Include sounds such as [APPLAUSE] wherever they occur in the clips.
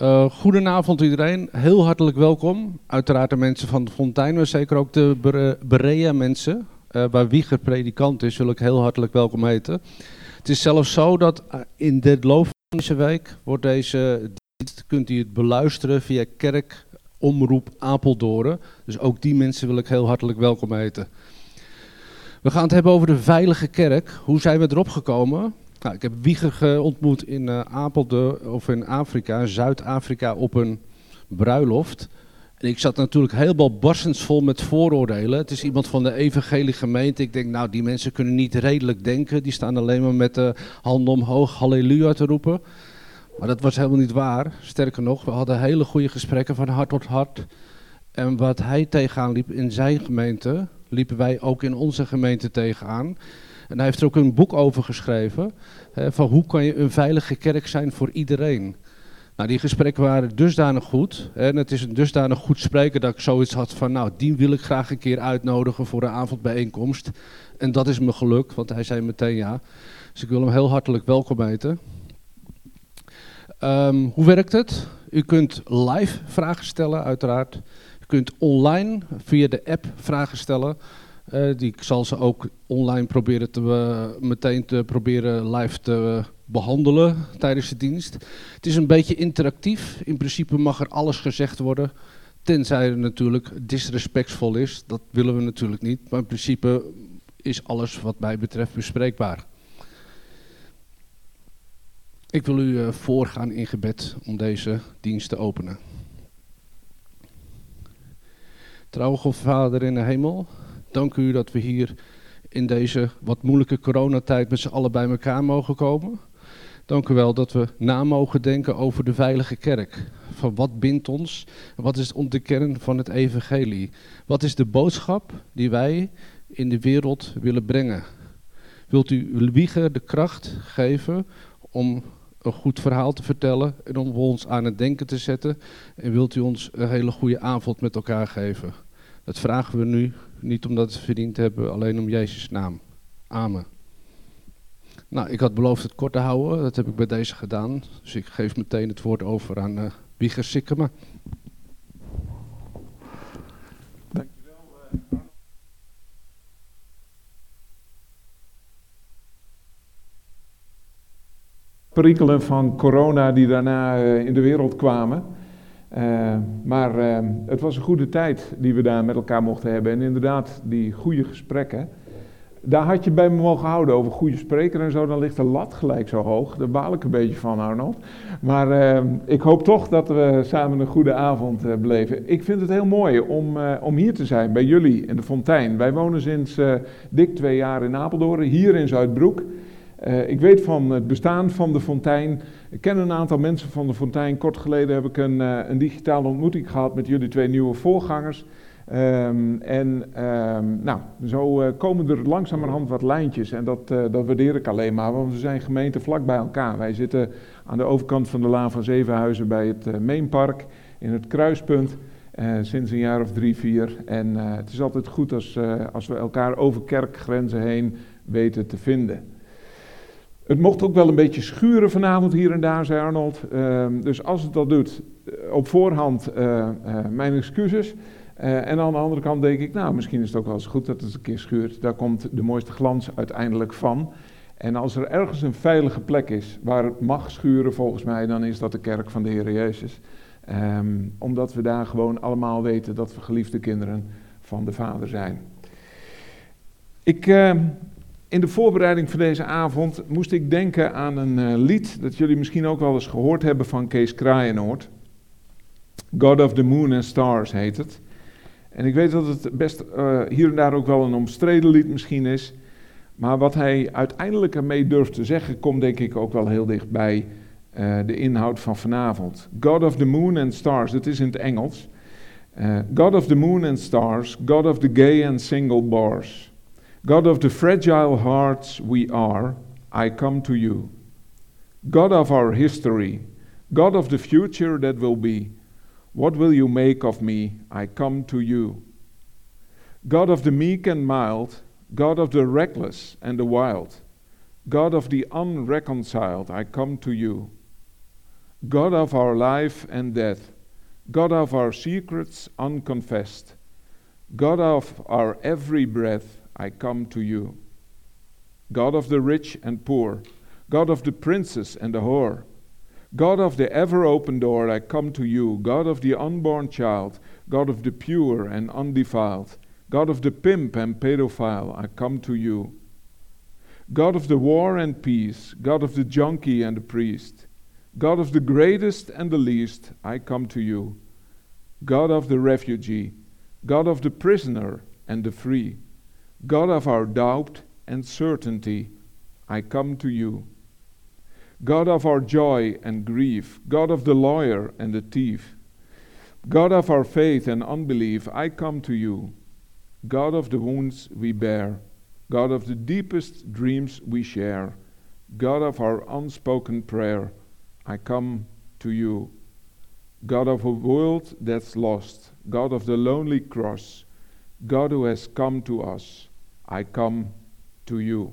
Uh, goedenavond iedereen, heel hartelijk welkom. Uiteraard de mensen van de Fontein, maar zeker ook de Berea mensen. Uh, waar Wieger predikant is, wil ik heel hartelijk welkom heten. Het is zelfs zo dat uh, in de loop van deze week wordt deze dienst, kunt u het beluisteren via kerk Omroep Apeldoorn. Dus ook die mensen wil ik heel hartelijk welkom heten. We gaan het hebben over de veilige kerk. Hoe zijn we erop gekomen? Nou, ik heb Wieger ontmoet in uh, Apeldoorn, of in Afrika, Zuid-Afrika, op een bruiloft. En ik zat natuurlijk helemaal barstensvol met vooroordelen. Het is iemand van de evangelie gemeente. Ik denk, nou, die mensen kunnen niet redelijk denken. Die staan alleen maar met de handen omhoog halleluja te roepen. Maar dat was helemaal niet waar. Sterker nog, we hadden hele goede gesprekken van hart tot hart. En wat hij tegenaan liep in zijn gemeente, liepen wij ook in onze gemeente tegenaan. En hij heeft er ook een boek over geschreven. Hè, van hoe kan je een veilige kerk zijn voor iedereen. Nou, die gesprekken waren dusdanig goed. En het is een dusdanig goed spreken dat ik zoiets had van, nou, die wil ik graag een keer uitnodigen voor een avondbijeenkomst. En dat is me gelukt, want hij zei meteen ja. Dus ik wil hem heel hartelijk welkom heten. Um, hoe werkt het? U kunt live vragen stellen, uiteraard. U kunt online via de app vragen stellen. Uh, die ik zal ze ook online proberen te, uh, meteen te proberen live te behandelen tijdens de dienst. Het is een beetje interactief. In principe mag er alles gezegd worden. Tenzij het natuurlijk disrespectvol is. Dat willen we natuurlijk niet. Maar in principe is alles wat mij betreft bespreekbaar. Ik wil u uh, voorgaan in gebed om deze dienst te openen. Trouwe Vader in de hemel, dank u dat we hier in deze wat moeilijke coronatijd met z'n allen bij elkaar mogen komen. Dank u wel dat we na mogen denken over de veilige kerk. Van wat bindt ons? Wat is de kern van het evangelie? Wat is de boodschap die wij in de wereld willen brengen? Wilt u Wiegen de kracht geven om een goed verhaal te vertellen en om ons aan het denken te zetten? En wilt u ons een hele goede avond met elkaar geven? Dat vragen we nu, niet omdat het verdiend hebben, alleen om Jezus' naam. Amen. Nou, ik had beloofd het kort te houden. Dat heb ik bij deze gedaan. Dus ik geef meteen het woord over aan uh, Wieger Sikkema. Perikelen van corona die daarna uh, in de wereld kwamen. Uh, maar uh, het was een goede tijd die we daar met elkaar mochten hebben. En inderdaad, die goede gesprekken. Daar had je bij me mogen houden over goede spreker en zo. Dan ligt de lat gelijk zo hoog. Daar baal ik een beetje van, Arnold. Maar uh, ik hoop toch dat we samen een goede avond beleven. Ik vind het heel mooi om, om hier te zijn bij jullie in de Fontein. Wij wonen sinds dik twee jaar in Apeldoorn, hier in Zuidbroek. Ik weet van het bestaan van de Fontein. Ik ken een aantal mensen van de Fontein. Kort geleden heb ik een, een digitale ontmoeting gehad met jullie twee nieuwe voorgangers. Um, en um, nou, zo uh, komen er langzamerhand wat lijntjes en dat, dat waardeer ik alleen maar, want we zijn gemeenten vlak bij elkaar. Wij zitten aan de overkant van de Laan van Zevenhuizen bij het Meenpark in het kruispunt. sinds een jaar of drie, vier. En het is altijd goed als, als we elkaar over kerkgrenzen heen weten te vinden. Het mocht ook wel een beetje schuren vanavond hier en daar, zei Arnold. Ehm, dus als het dat doet, op voorhand mijn excuses. En aan de andere kant denk ik, nou, misschien is het ook wel eens goed dat het een keer schuurt. Daar komt de mooiste glans uiteindelijk van. En als er ergens een veilige plek is waar het mag schuren, volgens mij, dan is dat de kerk van de Heer Jezus. Um, omdat we daar gewoon allemaal weten dat we geliefde kinderen van de Vader zijn. Ik, uh, in de voorbereiding van deze avond moest ik denken aan een uh, lied dat jullie misschien ook wel eens gehoord hebben van Kees Kraaienoord. God of the Moon and Stars heet het. En ik weet dat het best uh, hier en daar ook wel een omstreden lied misschien is. Maar wat hij uiteindelijk ermee durft te zeggen, komt denk ik ook wel heel dicht bij uh, de inhoud van vanavond. God of the moon and stars, dat is in het Engels. God of the moon and stars, God of the gay and single bars. God of the fragile hearts we are, I come to you. God of our history, God of the future that will be. What will you make of me? I come to you. God of the meek and mild, God of the reckless and the wild, God of the unreconciled, I come to you. God of our life and death, God of our secrets unconfessed, God of our every breath, I come to you. God of the rich and poor, God of the princess and the whore, God of the ever open door, I come to you. God of the unborn child, God of the pure and undefiled, God of the pimp and pedophile, I come to you. God of the war and peace, God of the junkie and the priest, God of the greatest and the least, I come to you. God of the refugee, God of the prisoner and the free, God of our doubt and certainty, I come to you. God of our joy and grief, God of the lawyer and the thief, God of our faith and unbelief, I come to you. God of the wounds we bear, God of the deepest dreams we share, God of our unspoken prayer, I come to you. God of a world that's lost, God of the lonely cross, God who has come to us, I come to you.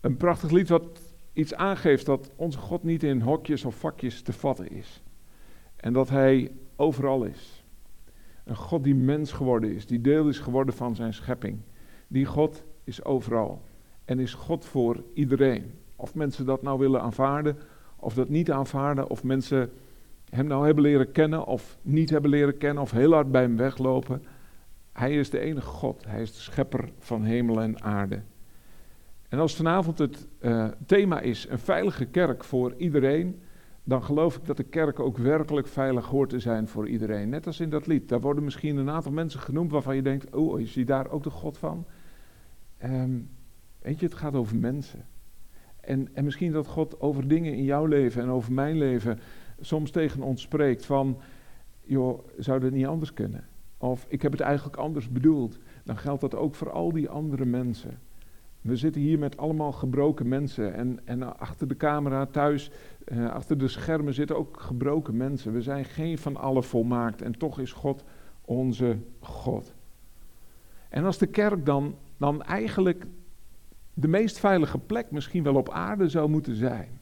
Een prachtig lied wat iets aangeeft dat onze God niet in hokjes of vakjes te vatten is. En dat Hij overal is. Een God die mens geworden is, die deel is geworden van zijn schepping. Die God is overal. En is God voor iedereen. Of mensen dat nou willen aanvaarden, of dat niet aanvaarden, of mensen Hem nou hebben leren kennen, of niet hebben leren kennen, of heel hard bij Hem weglopen. Hij is de enige God. Hij is de schepper van hemel en aarde. En als vanavond het uh, thema is een veilige kerk voor iedereen, dan geloof ik dat de kerk ook werkelijk veilig hoort te zijn voor iedereen. Net als in dat lied. Daar worden misschien een aantal mensen genoemd waarvan je denkt, oh, is hij daar ook de God van? Um, weet je, het gaat over mensen. En, en misschien dat God over dingen in jouw leven en over mijn leven soms tegen ons spreekt van, joh, zou dat niet anders kunnen? Of ik heb het eigenlijk anders bedoeld. Dan geldt dat ook voor al die andere mensen. We zitten hier met allemaal gebroken mensen. En, en achter de camera thuis, uh, achter de schermen zitten ook gebroken mensen. We zijn geen van allen volmaakt. En toch is God onze God. En als de kerk dan, dan eigenlijk de meest veilige plek misschien wel op aarde zou moeten zijn.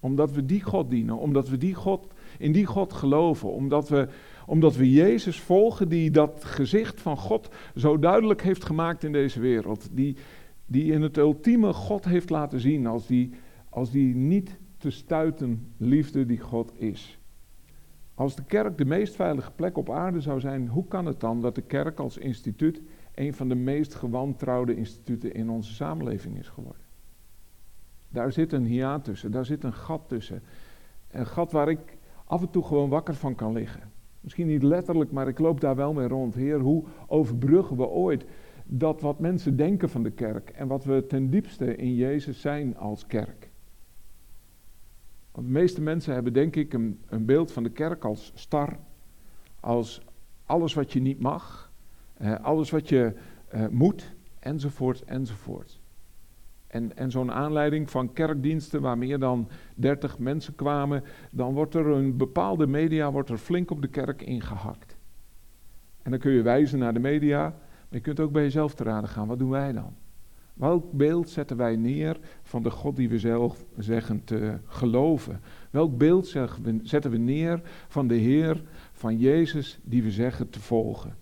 Omdat we die God dienen, omdat we die God, in die God geloven, omdat we, omdat we Jezus volgen die dat gezicht van God zo duidelijk heeft gemaakt in deze wereld. Die, die in het ultieme God heeft laten zien als die, als die niet te stuiten liefde die God is. Als de kerk de meest veilige plek op aarde zou zijn, hoe kan het dan dat de kerk als instituut een van de meest gewantrouwde instituten in onze samenleving is geworden? Daar zit een hiaat tussen, daar zit een gat tussen. Een gat waar ik af en toe gewoon wakker van kan liggen. Misschien niet letterlijk, maar ik loop daar wel mee rond. Heer, hoe overbruggen we ooit dat wat mensen denken van de kerk en wat we ten diepste in Jezus zijn als kerk. Want de meeste mensen hebben denk ik een, een beeld van de kerk als star, als alles wat je niet mag, eh, alles wat je eh, moet, enzovoort, enzovoort. En, en zo'n aanleiding van kerkdiensten waar meer dan 30 mensen kwamen, dan wordt er een bepaalde media wordt er flink op de kerk ingehakt. En dan kun je wijzen naar de media, je kunt ook bij jezelf te raden gaan. Wat doen wij dan? Welk beeld zetten wij neer van de God die we zelf zeggen te geloven? Welk beeld zetten we neer van de Heer, van Jezus die we zeggen te volgen?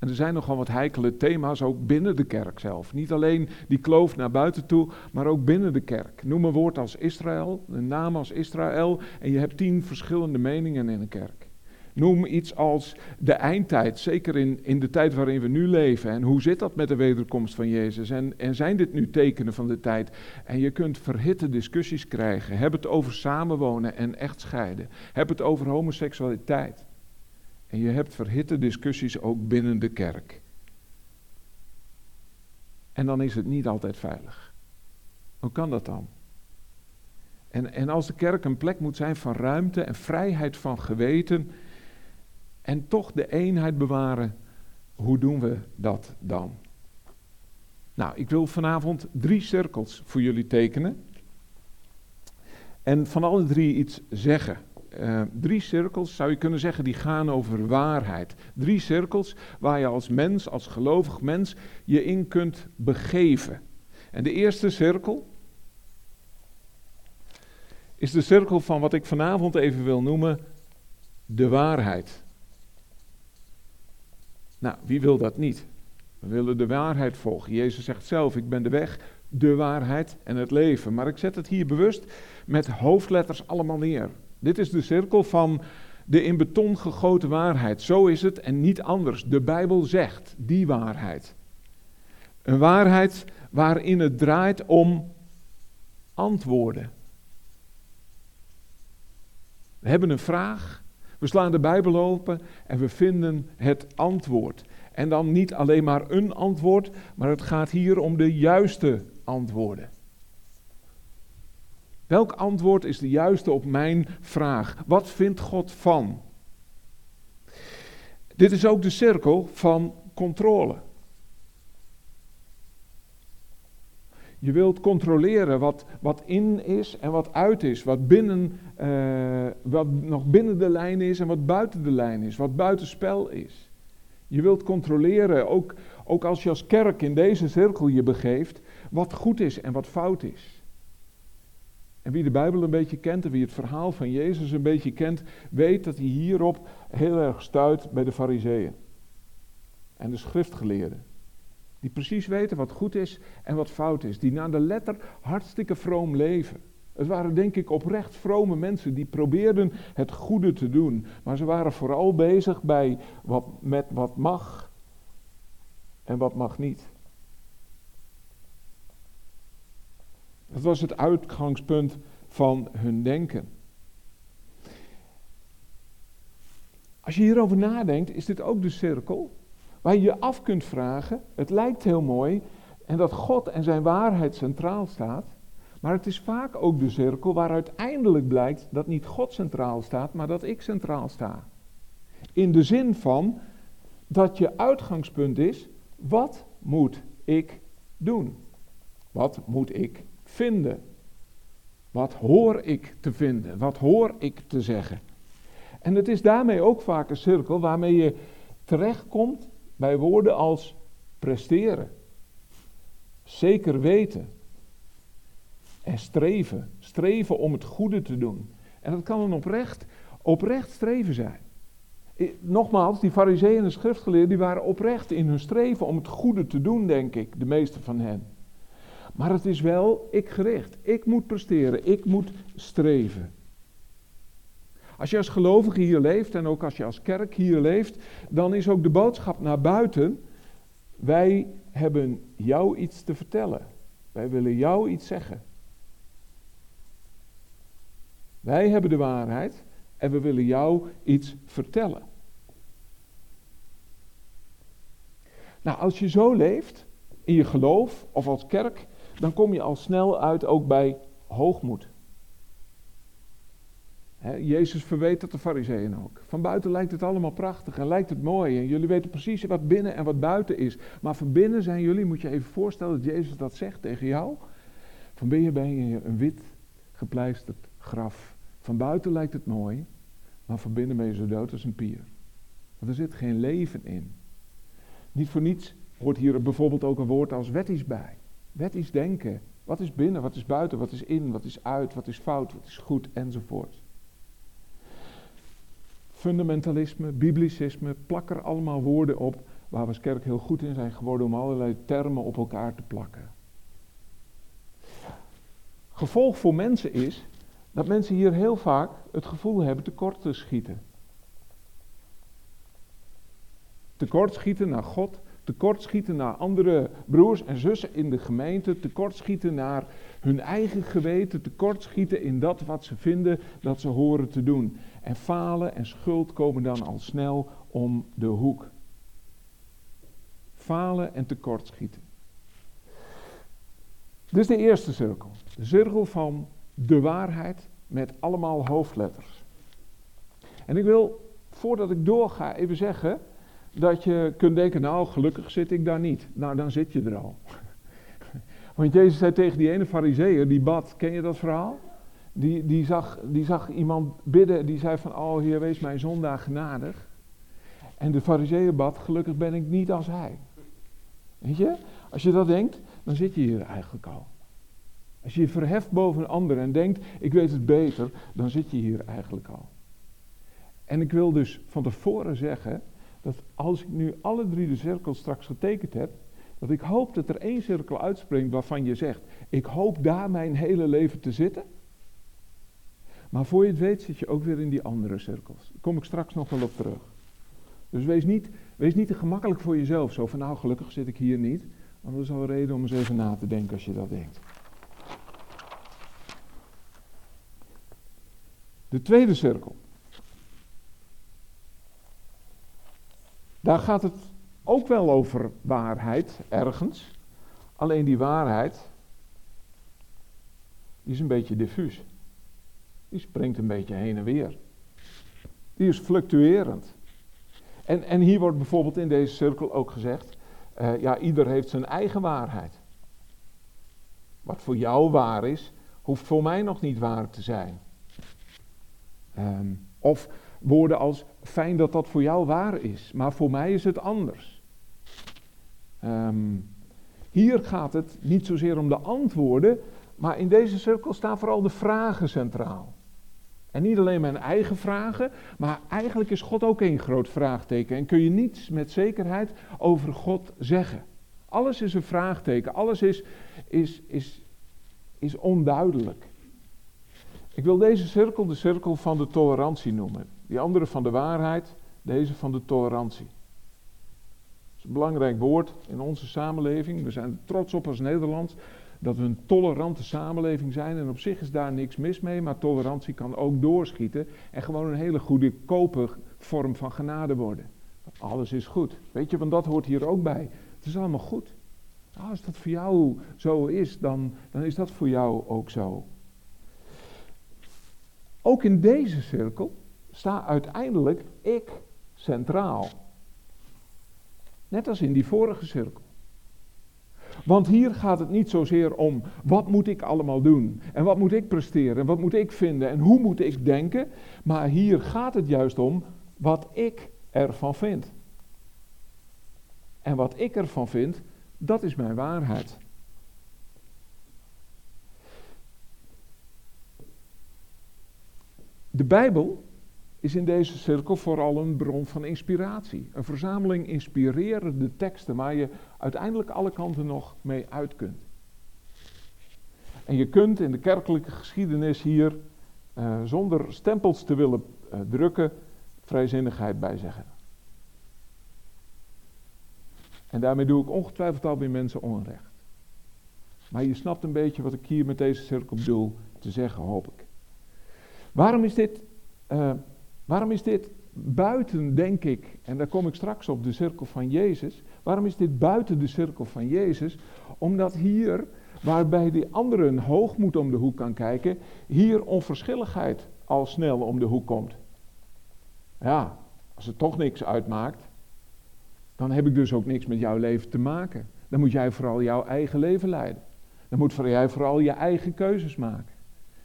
En er zijn nogal wat heikele thema's ook binnen de kerk zelf. Niet alleen die kloof naar buiten toe, maar ook binnen de kerk. Noem een woord als Israël, een naam als Israël, en je hebt tien verschillende meningen in een kerk. Noem iets als de eindtijd, zeker in, in de tijd waarin we nu leven. En hoe zit dat met de wederkomst van Jezus? En, en zijn dit nu tekenen van de tijd? En je kunt verhitte discussies krijgen. Heb het over samenwonen en echt scheiden. Heb het over homoseksualiteit. En je hebt verhitte discussies ook binnen de kerk. En dan is het niet altijd veilig. Hoe kan dat dan? En, en als de kerk een plek moet zijn van ruimte en vrijheid van geweten en toch de eenheid bewaren, hoe doen we dat dan? Nou, ik wil vanavond drie cirkels voor jullie tekenen. En van alle drie iets zeggen. Uh, drie cirkels zou je kunnen zeggen, die gaan over waarheid. Drie cirkels waar je als mens, als gelovig mens, je in kunt begeven. En de eerste cirkel is de cirkel van wat ik vanavond even wil noemen de waarheid. Nou, wie wil dat niet? We willen de waarheid volgen. Jezus zegt zelf: Ik ben de weg, de waarheid en het leven. Maar ik zet het hier bewust met hoofdletters allemaal neer. Dit is de cirkel van de in beton gegoten waarheid. Zo is het en niet anders. De Bijbel zegt die waarheid. Een waarheid waarin het draait om antwoorden. We hebben een vraag, we slaan de Bijbel open en we vinden het antwoord. En dan niet alleen maar een antwoord, maar het gaat hier om de juiste antwoorden. Welk antwoord is de juiste op mijn vraag? Wat vindt God van? Dit is ook de cirkel van controle. Je wilt controleren wat, wat in is en wat uit is. Wat, binnen, uh, wat nog binnen de lijn is en wat buiten de lijn is. Wat buitenspel is. Je wilt controleren, ook, ook als je als kerk in deze cirkel je begeeft, wat goed is en wat fout is. En wie de Bijbel een beetje kent en wie het verhaal van Jezus een beetje kent, weet dat hij hierop heel erg stuit bij de Fariseeën en de schriftgeleerden. Die precies weten wat goed is en wat fout is. Die naar de letter hartstikke vroom leven. Het waren denk ik oprecht vrome mensen die probeerden het goede te doen. Maar ze waren vooral bezig bij wat, met wat mag en wat mag niet. Dat was het uitgangspunt van hun denken. Als je hierover nadenkt, is dit ook de cirkel waar je je af kunt vragen. Het lijkt heel mooi en dat God en zijn waarheid centraal staat. Maar het is vaak ook de cirkel waar uiteindelijk blijkt dat niet God centraal staat, maar dat ik centraal sta. In de zin van dat je uitgangspunt is, wat moet ik doen? Wat moet ik vinden? Wat hoor ik te vinden? Wat hoor ik te zeggen? En het is daarmee ook vaak een cirkel waarmee je terechtkomt bij woorden als presteren, zeker weten en streven. Streven om het goede te doen. En dat kan een oprecht, oprecht streven zijn. Nogmaals, die fariseeën en de schriftgeleerden die waren oprecht in hun streven om het goede te doen, denk ik, de meeste van hen. Maar het is wel ik gericht. Ik moet presteren, ik moet streven. Als je als gelovige hier leeft en ook als je als kerk hier leeft, dan is ook de boodschap naar buiten: wij hebben jou iets te vertellen. Wij willen jou iets zeggen. Wij hebben de waarheid en we willen jou iets vertellen. Nou, als je zo leeft, in je geloof of als kerk, dan kom je al snel uit ook bij hoogmoed. Jezus verweet dat de fariseeën ook. Van buiten lijkt het allemaal prachtig en lijkt het mooi. En jullie weten precies wat binnen en wat buiten is. Maar van binnen zijn jullie, moet je even voorstellen dat Jezus dat zegt tegen jou. Van binnen ben je een wit gepleisterd graf. Van buiten lijkt het mooi, maar van binnen ben je zo dood als een pier. Want er zit geen leven in. Niet voor niets hoort hier bijvoorbeeld ook een woord als wettisch bij. Wettisch denken. Wat is binnen, wat is buiten, wat is in, wat is uit, wat is fout, wat is goed, enzovoort. Fundamentalisme, biblicisme, plak er allemaal woorden op waar we als kerk heel goed in zijn geworden om allerlei termen op elkaar te plakken. Gevolg voor mensen is dat mensen hier heel vaak het gevoel hebben tekort te schieten. Tekort schieten naar God, tekortschieten naar andere broers en zussen in de gemeente, tekortschieten naar hun eigen geweten, tekortschieten in dat wat ze vinden dat ze horen te doen. En falen en schuld komen dan al snel om de hoek. Falen en tekortschieten. Is de eerste cirkel. De cirkel van de waarheid met allemaal hoofdletters. En ik wil, voordat ik doorga, even zeggen dat je kunt denken, nou gelukkig zit ik daar niet. Nou, dan zit je er al. [LAUGHS] Want Jezus zei tegen die ene fariseer, die bad, ken je dat verhaal? Die, die, zag, die zag iemand bidden, die zei van, oh Heer, wees mijn zondaar genadig. En de fariseer bad, gelukkig ben ik niet als hij. Weet je, als je dat denkt, dan zit je hier eigenlijk al. Als je je verheft boven een ander en denkt, ik weet het beter, dan zit je hier eigenlijk al. En ik wil dus van tevoren zeggen, dat als ik nu alle drie de cirkels straks getekend heb, dat ik hoop dat er één cirkel uitspringt waarvan je zegt, ik hoop daar mijn hele leven te zitten. Maar voor je het weet zit je ook weer in die andere cirkels. Daar kom ik straks nog wel op terug. Dus wees niet, wees niet te gemakkelijk voor jezelf. Zo van nou gelukkig zit ik hier niet. Want dat is al een reden om eens even na te denken als je dat denkt. De tweede cirkel. Daar gaat het ook wel over waarheid, ergens. Alleen die waarheid, die is een beetje diffuus. Die springt een beetje heen en weer. Die is fluctuerend. En, en hier wordt bijvoorbeeld in deze cirkel ook gezegd, uh, ja, ieder heeft zijn eigen waarheid. Wat voor jou waar is, hoeft voor mij nog niet waar te zijn. Um, of woorden als fijn dat dat voor jou waar is, maar voor mij is het anders. Um, hier gaat het niet zozeer om de antwoorden, maar in deze cirkel staan vooral de vragen centraal. En niet alleen mijn eigen vragen, maar eigenlijk is God ook een groot vraagteken. En kun je niets met zekerheid over God zeggen. Alles is een vraagteken, alles is, is, is, is onduidelijk. Ik wil deze cirkel de cirkel van de tolerantie noemen. Die andere van de waarheid, deze van de tolerantie. Dat is een belangrijk woord in onze samenleving. We zijn trots op als Nederland dat we een tolerante samenleving zijn. En op zich is daar niks mis mee, maar tolerantie kan ook doorschieten en gewoon een hele goede vorm van genade worden. Alles is goed. Weet je, want dat hoort hier ook bij. Het is allemaal goed. Als dat voor jou zo is, dan, dan is dat voor jou ook zo. Ook in deze cirkel staat uiteindelijk ik centraal. Net als in die vorige cirkel. Want hier gaat het niet zozeer om wat moet ik allemaal doen en wat moet ik presteren en wat moet ik vinden en hoe moet ik denken, maar hier gaat het juist om wat ik ervan vind. En wat ik ervan vind, dat is mijn waarheid. De Bijbel is in deze cirkel vooral een bron van inspiratie. Een verzameling inspirerende teksten waar je uiteindelijk alle kanten nog mee uit kunt. En je kunt in de kerkelijke geschiedenis hier, uh, zonder stempels te willen uh, drukken, vrijzinnigheid bijzeggen. En daarmee doe ik ongetwijfeld alweer mensen onrecht. Maar je snapt een beetje wat ik hier met deze cirkel bedoel te zeggen, hoop ik. Waarom is dit uh, Waarom is dit buiten, denk ik, en daar kom ik straks op, de cirkel van Jezus. Waarom is dit buiten de cirkel van Jezus? Omdat hier, waarbij die andere een hoogmoed om de hoek kan kijken, hier onverschilligheid al snel om de hoek komt. Ja, als het toch niks uitmaakt, dan heb ik dus ook niks met jouw leven te maken. Dan moet jij vooral jouw eigen leven leiden. Dan moet jij vooral je eigen keuzes maken.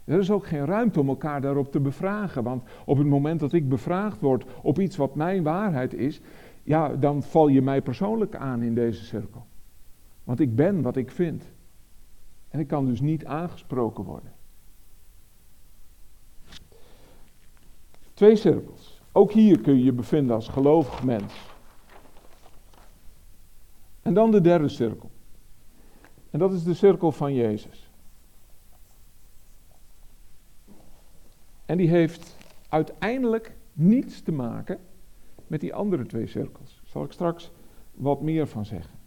Er is ook geen ruimte om elkaar daarop te bevragen. Want op het moment dat ik bevraagd word op iets wat mijn waarheid is, ja, dan val je mij persoonlijk aan in deze cirkel. Want ik ben wat ik vind. En ik kan dus niet aangesproken worden. Twee cirkels. Ook hier kun je je bevinden als gelovig mens. En dan de derde cirkel. En dat is de cirkel van Jezus. En die heeft uiteindelijk niets te maken met die andere twee cirkels. Daar zal ik straks wat meer van zeggen.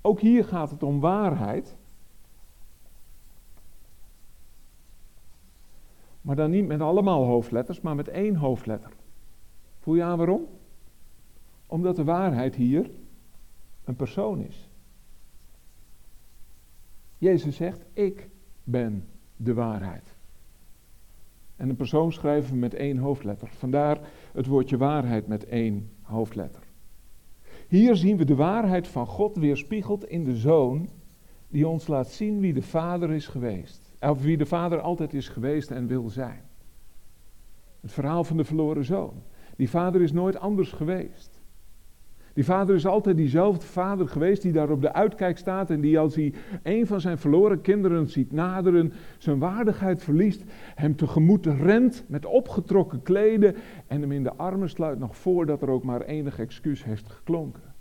Ook hier gaat het om waarheid. Maar dan niet met allemaal hoofdletters, maar met één hoofdletter. Voel je aan waarom? Omdat de waarheid hier een persoon is. Jezus zegt, ik ben de waarheid. En een persoon schrijven we met één hoofdletter. Vandaar het woordje waarheid met één hoofdletter. Hier zien we de waarheid van God weerspiegeld in de Zoon, die ons laat zien wie de Vader is geweest. Of wie de Vader altijd is geweest en wil zijn. Het verhaal van de verloren zoon. Die vader is nooit anders geweest. Die vader is altijd diezelfde vader geweest die daar op de uitkijk staat en die als hij een van zijn verloren kinderen ziet naderen, zijn waardigheid verliest, hem tegemoet rent met opgetrokken kleden en hem in de armen sluit nog voordat er ook maar enig excuus heeft geklonken.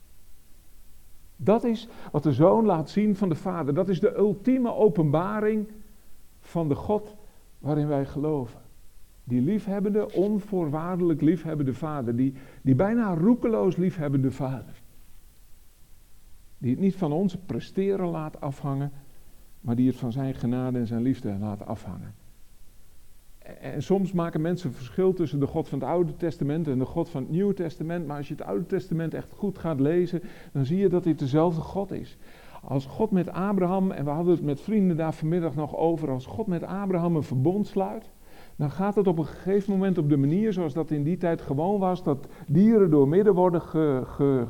Dat is wat de zoon laat zien van de vader. Dat is de ultieme openbaring van de God waarin wij geloven. Die liefhebbende, onvoorwaardelijk liefhebbende vader. Die, die bijna roekeloos liefhebbende vader. Die het niet van onze presteren laat afhangen, maar die het van zijn genade en zijn liefde laat afhangen. En soms maken mensen verschil tussen de God van het Oude Testament en de God van het Nieuwe Testament. Maar als je het Oude Testament echt goed gaat lezen, dan zie je dat dit dezelfde God is. Als God met Abraham, en we hadden het met vrienden daar vanmiddag nog over, als God met Abraham een verbond sluit, dan gaat het op een gegeven moment op de manier zoals dat in die tijd gewoon was, dat dieren door midden worden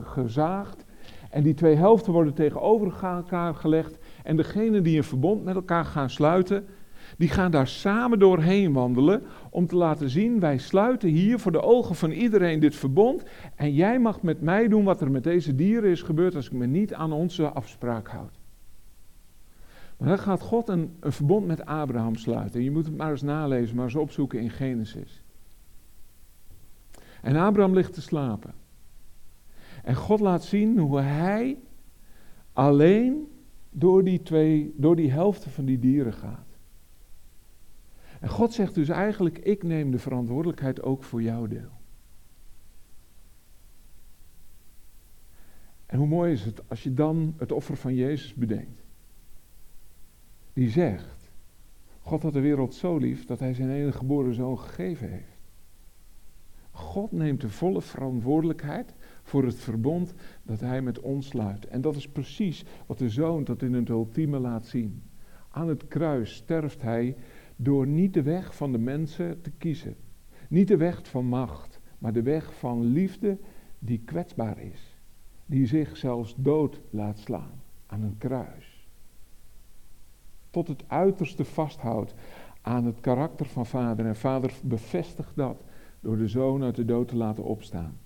gezaagd en die twee helften worden tegenover elkaar gelegd en degene die een verbond met elkaar gaan sluiten, die gaan daar samen doorheen wandelen om te laten zien, wij sluiten hier voor de ogen van iedereen dit verbond en jij mag met mij doen wat er met deze dieren is gebeurd als ik me niet aan onze afspraak houd. Dan gaat God een, verbond met Abraham sluiten. Je moet het maar eens nalezen, maar eens opzoeken in Genesis. En Abraham ligt te slapen. En God laat zien hoe hij alleen door die twee, door die helften van die dieren gaat. En God zegt dus eigenlijk, ik neem de verantwoordelijkheid ook voor jouw deel. En hoe mooi is het als je dan het offer van Jezus bedenkt. Die zegt, God had de wereld zo lief dat hij zijn enige geboren zoon gegeven heeft. God neemt de volle verantwoordelijkheid voor het verbond dat hij met ons sluit. En dat is precies wat de zoon dat in het ultieme laat zien. Aan het kruis sterft hij door niet de weg van de mensen te kiezen. Niet de weg van macht, maar de weg van liefde die kwetsbaar is. Die zich zelfs dood laat slaan aan een kruis. Tot het uiterste vasthoudt aan het karakter van vader. En vader bevestigt dat door de zoon uit de dood te laten opstaan.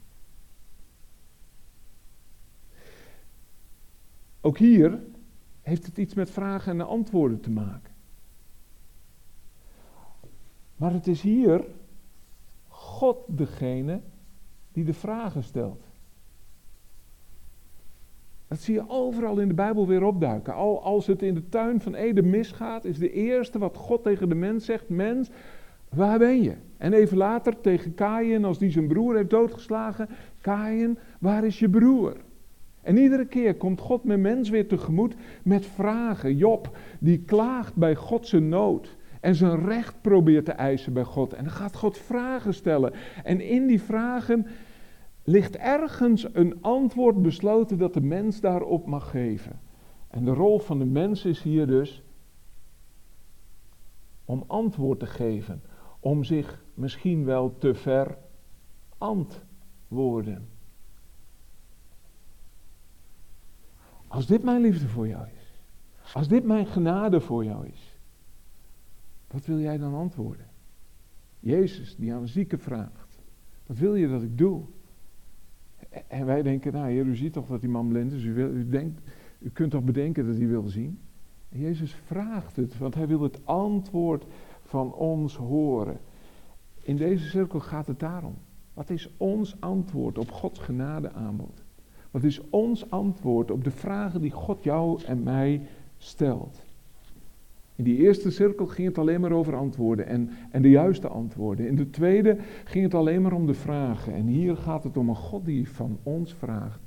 Ook hier heeft het iets met vragen en antwoorden te maken. Maar het is hier God degene die de vragen stelt. Dat zie je overal in de Bijbel weer opduiken. Al als het in de tuin van Eden misgaat, is de eerste wat God tegen de mens zegt: Mens, waar ben je? En even later tegen Kaïn, als die zijn broer heeft doodgeslagen: Kaïn, waar is je broer? En iedere keer komt God met mens weer tegemoet met vragen. Job, die klaagt bij God zijn nood en zijn recht probeert te eisen bij God. En dan gaat God vragen stellen. En in die vragen ligt ergens een antwoord besloten dat de mens daarop mag geven. En de rol van de mens is hier dus om antwoord te geven, om zich misschien wel te verantwoorden. Als dit mijn liefde voor jou is, als dit mijn genade voor jou is, wat wil jij dan antwoorden? Jezus die aan een zieke vraagt. Wat wil je dat ik doe? En wij denken, nou heer, u ziet toch dat die man blind is. U, wil, u, denkt, u kunt toch bedenken dat hij wil zien? En Jezus vraagt het, want hij wil het antwoord van ons horen. In deze cirkel gaat het daarom. Wat is ons antwoord op Gods genade aanbod? Wat is ons antwoord op de vragen die God jou en mij stelt? In die eerste cirkel ging het alleen maar over antwoorden en, en de juiste antwoorden. In de tweede ging het alleen maar om de vragen. En hier gaat het om een God die van ons vraagt: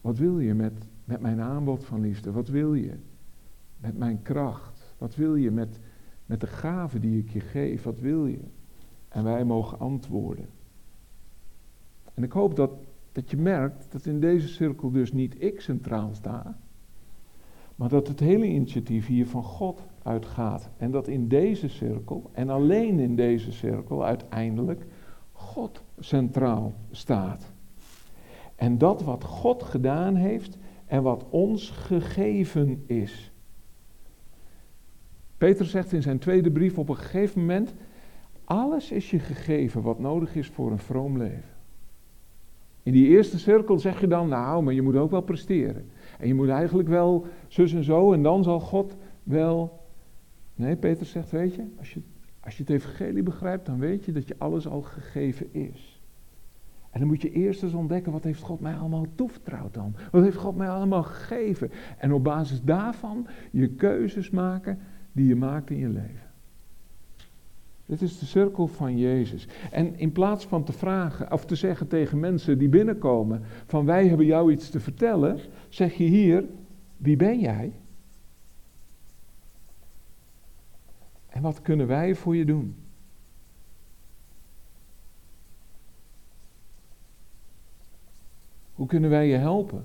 Wat wil je met, met mijn aanbod van liefde? Wat wil je met mijn kracht? Wat wil je met, met de gave die ik je geef? Wat wil je? En wij mogen antwoorden. En ik hoop dat, dat je merkt dat in deze cirkel dus niet ik centraal sta, maar dat het hele initiatief hier van God uitgaat. En dat in deze cirkel, en alleen in deze cirkel, uiteindelijk God centraal staat. En dat wat God gedaan heeft en wat ons gegeven is. Peter zegt in zijn tweede brief op een gegeven moment: alles is je gegeven wat nodig is voor een vroom leven. In die eerste cirkel zeg je dan, nou, maar je moet ook wel presteren. En je moet eigenlijk wel zus en zo, en dan zal God wel. Nee, Peter zegt, weet je, als je, als je het evangelie begrijpt, dan weet je dat je alles al gegeven is. En dan moet je eerst eens ontdekken, wat heeft God mij allemaal toevertrouwd dan? Wat heeft God mij allemaal gegeven? En op basis daarvan je keuzes maken die je maakt in je leven. Dit is de cirkel van Jezus. En in plaats van te vragen of te zeggen tegen mensen die binnenkomen: van wij hebben jou iets te vertellen, zeg je hier: wie ben jij? En wat kunnen wij voor je doen? Hoe kunnen wij je helpen?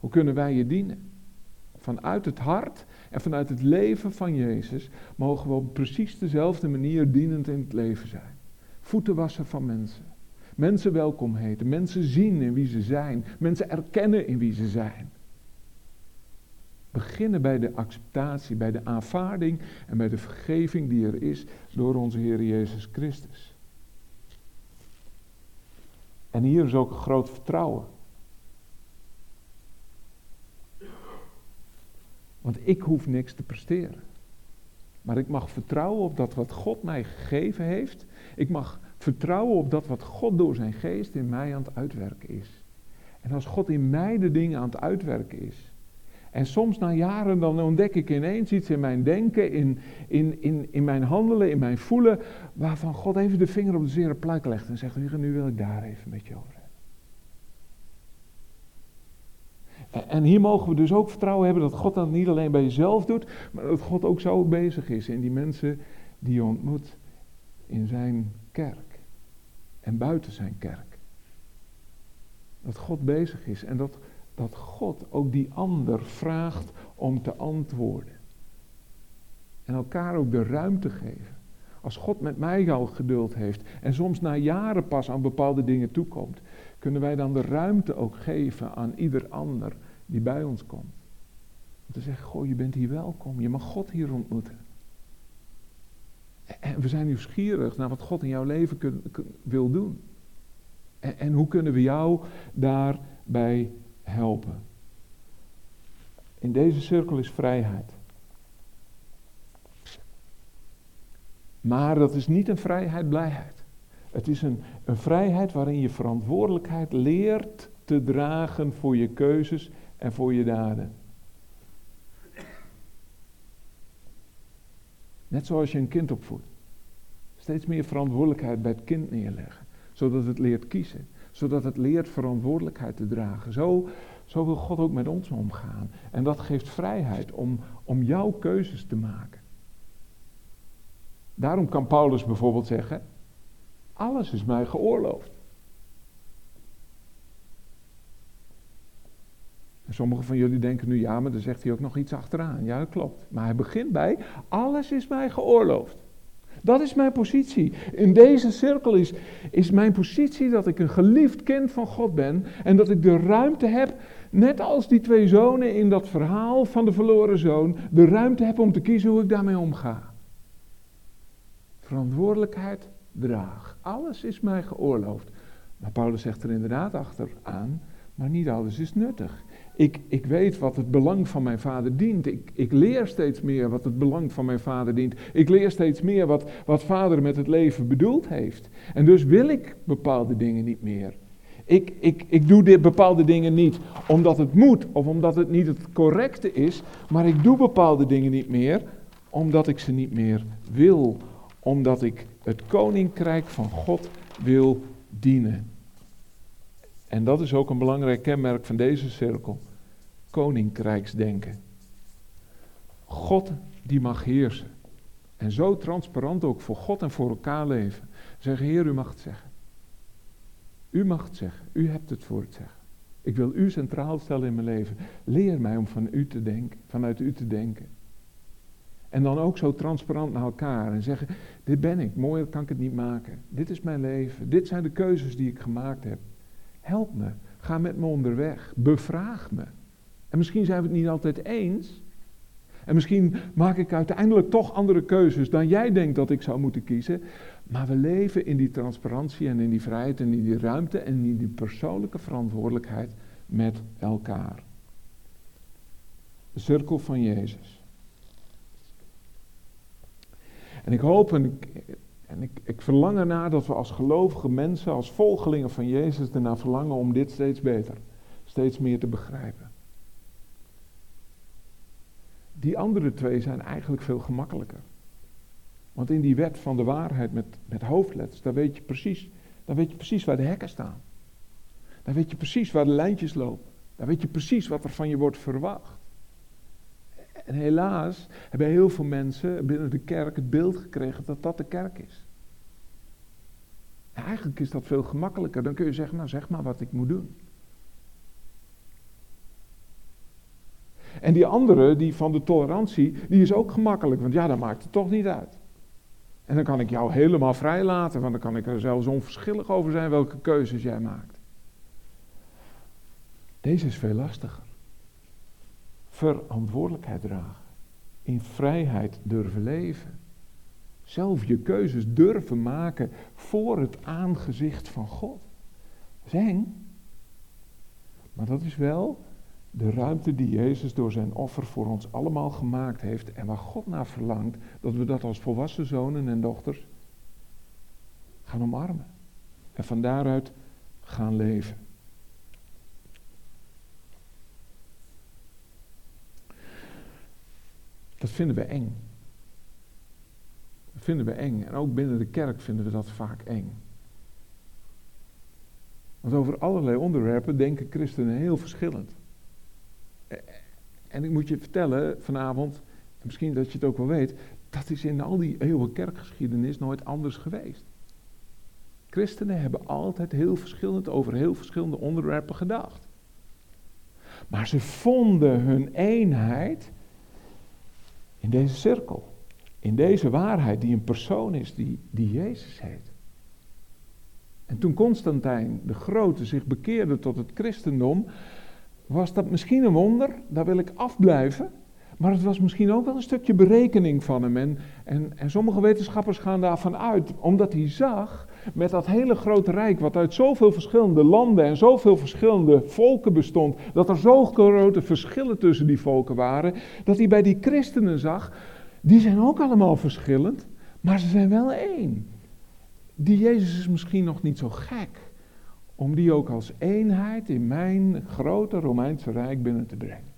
Hoe kunnen wij je dienen? Vanuit het hart en vanuit het leven van Jezus mogen we op precies dezelfde manier dienend in het leven zijn. Voeten wassen van mensen. Mensen welkom heten. Mensen zien in wie ze zijn. Mensen erkennen in wie ze zijn. Beginnen bij de acceptatie, bij de aanvaarding en bij de vergeving die er is door onze Heer Jezus Christus. En hier is ook een groot vertrouwen. Want ik hoef niks te presteren. Maar ik mag vertrouwen op dat wat God mij gegeven heeft. Ik mag vertrouwen op dat wat God door zijn geest in mij aan het uitwerken is. En als God in mij de dingen aan het uitwerken is. En soms na jaren dan ontdek ik ineens iets in mijn denken, in, in, in, in mijn handelen, in mijn voelen. Waarvan God even de vinger op de zere pluik legt en zegt, nu wil ik daar even met je over En hier mogen we dus ook vertrouwen hebben dat God dat niet alleen bij jezelf doet, maar dat God ook zo bezig is in die mensen die je ontmoet in zijn kerk en buiten zijn kerk. Dat God bezig is en dat, dat God ook die ander vraagt om te antwoorden. En elkaar ook de ruimte geven. Als God met mij al geduld heeft en soms na jaren pas aan bepaalde dingen toekomt, kunnen wij dan de ruimte ook geven aan ieder ander die bij ons komt. Om te zeggen, goh, je bent hier welkom, je mag God hier ontmoeten. En we zijn nieuwsgierig naar wat God in jouw leven wil doen. En, en hoe kunnen we jou daarbij helpen? In deze cirkel is vrijheid. Maar dat is niet een vrijheid blijheid. Het is een, een vrijheid waarin je verantwoordelijkheid leert te dragen voor je keuzes en voor je daden. Net zoals je een kind opvoedt. Steeds meer verantwoordelijkheid bij het kind neerleggen. Zodat het leert kiezen. Zodat het leert verantwoordelijkheid te dragen. Zo, wil God ook met ons omgaan. En dat geeft vrijheid om, om jouw keuzes te maken. Daarom kan Paulus bijvoorbeeld zeggen: Alles is mij geoorloofd. En sommigen van jullie denken nu, ja, maar dan zegt hij ook nog iets achteraan. Ja, dat klopt. Maar hij begint bij, alles is mij geoorloofd. Dat is mijn positie. In deze cirkel is, is mijn positie dat ik een geliefd kind van God ben. En dat ik de ruimte heb, net als die twee zonen in dat verhaal van de verloren zoon, de ruimte heb om te kiezen hoe ik daarmee omga. Verantwoordelijkheid draag. Alles is mij geoorloofd. Maar Paulus zegt er inderdaad achteraan, maar niet alles is nuttig. Ik, ik weet wat het belang van mijn vader dient. Ik, ik leer steeds meer wat het belang van mijn vader dient. Ik leer steeds meer wat, wat vader met het leven bedoeld heeft. En dus wil ik bepaalde dingen niet meer. Ik, ik, ik doe dit bepaalde dingen niet omdat het moet of omdat het niet het correcte is, maar ik doe bepaalde dingen niet meer omdat ik ze niet meer wil. Omdat ik het koninkrijk van God wil dienen. En dat is ook een belangrijk kenmerk van deze cirkel. Koninkrijksdenken. God die mag heersen. En zo transparant ook voor God en voor elkaar leven. Zeggen, Heer, u mag het zeggen. U mag het zeggen. U hebt het voor het zeggen. Ik wil u centraal stellen in mijn leven. Leer mij om van u te denken, vanuit u te denken. En dan ook zo transparant naar elkaar en zeggen: Dit ben ik, mooier kan ik het niet maken. Dit is mijn leven, dit zijn de keuzes die ik gemaakt heb. Help me. Ga met me onderweg. Bevraag me. En misschien zijn we het niet altijd eens. En misschien maak ik uiteindelijk toch andere keuzes dan jij denkt dat ik zou moeten kiezen. Maar we leven in die transparantie en in die vrijheid en in die ruimte en in die persoonlijke verantwoordelijkheid met elkaar. De cirkel van Jezus. En ik hoop en en ik, ik verlang ernaar dat we als gelovige mensen, als volgelingen van Jezus, ernaar verlangen om dit steeds beter, steeds meer te begrijpen. Die andere twee zijn eigenlijk veel gemakkelijker. Want in die wet van de waarheid met, met hoofdletters, daar weet, je precies, daar weet je precies waar de hekken staan. Daar weet je precies waar de lijntjes lopen. Daar weet je precies wat er van je wordt verwacht. En helaas hebben heel veel mensen binnen de kerk het beeld gekregen dat dat de kerk is. Eigenlijk is dat veel gemakkelijker. Dan kun je zeggen, nou zeg maar wat ik moet doen. En die andere, die van de tolerantie, die is ook gemakkelijk, want ja, dat maakt het toch niet uit. En dan kan ik jou helemaal vrij laten, want dan kan ik er zelfs onverschillig over zijn welke keuzes jij maakt. Deze is veel lastiger. Verantwoordelijkheid dragen. In vrijheid durven leven. Zelf je keuzes durven maken voor het aangezicht van God. Dat is eng. Maar dat is wel de ruimte die Jezus door zijn offer voor ons allemaal gemaakt heeft en waar God naar verlangt, dat we dat als volwassen zonen en dochters gaan omarmen. En van daaruit gaan leven. Dat vinden we eng. Vinden we eng. En ook binnen de kerk vinden we dat vaak eng. Want over allerlei onderwerpen denken christenen heel verschillend. En ik moet je vertellen vanavond, en misschien dat je het ook wel weet, dat is in al die eeuwen kerkgeschiedenis nooit anders geweest. Christenen hebben altijd heel verschillend over heel verschillende onderwerpen gedacht. Maar ze vonden hun eenheid in deze cirkel. In deze waarheid die een persoon is die, die Jezus heet. En toen Constantijn de Grote zich bekeerde tot het christendom, was dat misschien een wonder, daar wil ik afblijven. Maar het was misschien ook wel een stukje berekening van hem. En, en, en sommige wetenschappers gaan daarvan uit, omdat hij zag met dat hele grote rijk, wat uit zoveel verschillende landen en zoveel verschillende volken bestond, dat er zo grote verschillen tussen die volken waren, dat hij bij die christenen zag, die zijn ook allemaal verschillend, maar ze zijn wel één. Die Jezus is misschien nog niet zo gek om die ook als eenheid in mijn grote Romeinse Rijk binnen te brengen.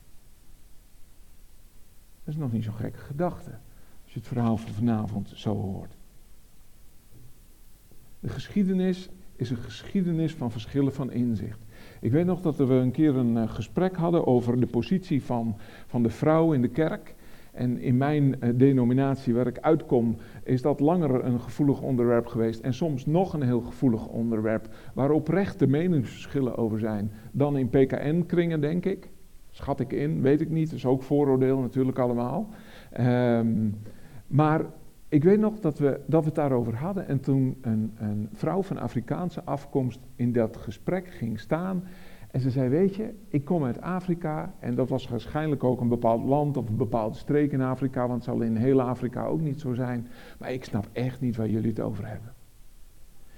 Dat is nog niet zo'n gekke gedachte, als je het verhaal van vanavond zo hoort. De geschiedenis is een geschiedenis van verschillen van inzicht. Ik weet nog dat we een keer een eh, gesprek hadden over de positie van, van de vrouw in de kerk. En in mijn eh, denominatie waar ik uitkom, is dat langer een gevoelig onderwerp geweest. En soms nog een heel gevoelig onderwerp, waar oprechte meningsverschillen over zijn. Dan in PKN-kringen, denk ik. Schat ik in, weet ik niet. Dat is ook vooroordeel natuurlijk allemaal. Um, maar ik weet nog dat we, dat we het daarover hadden. En toen een, een vrouw van Afrikaanse afkomst in dat gesprek ging staan. En ze zei, weet je, ik kom uit Afrika en dat was waarschijnlijk ook een bepaald land of een bepaalde streek in Afrika, want het zal in heel Afrika ook niet zo zijn. Maar ik snap echt niet waar jullie het over hebben.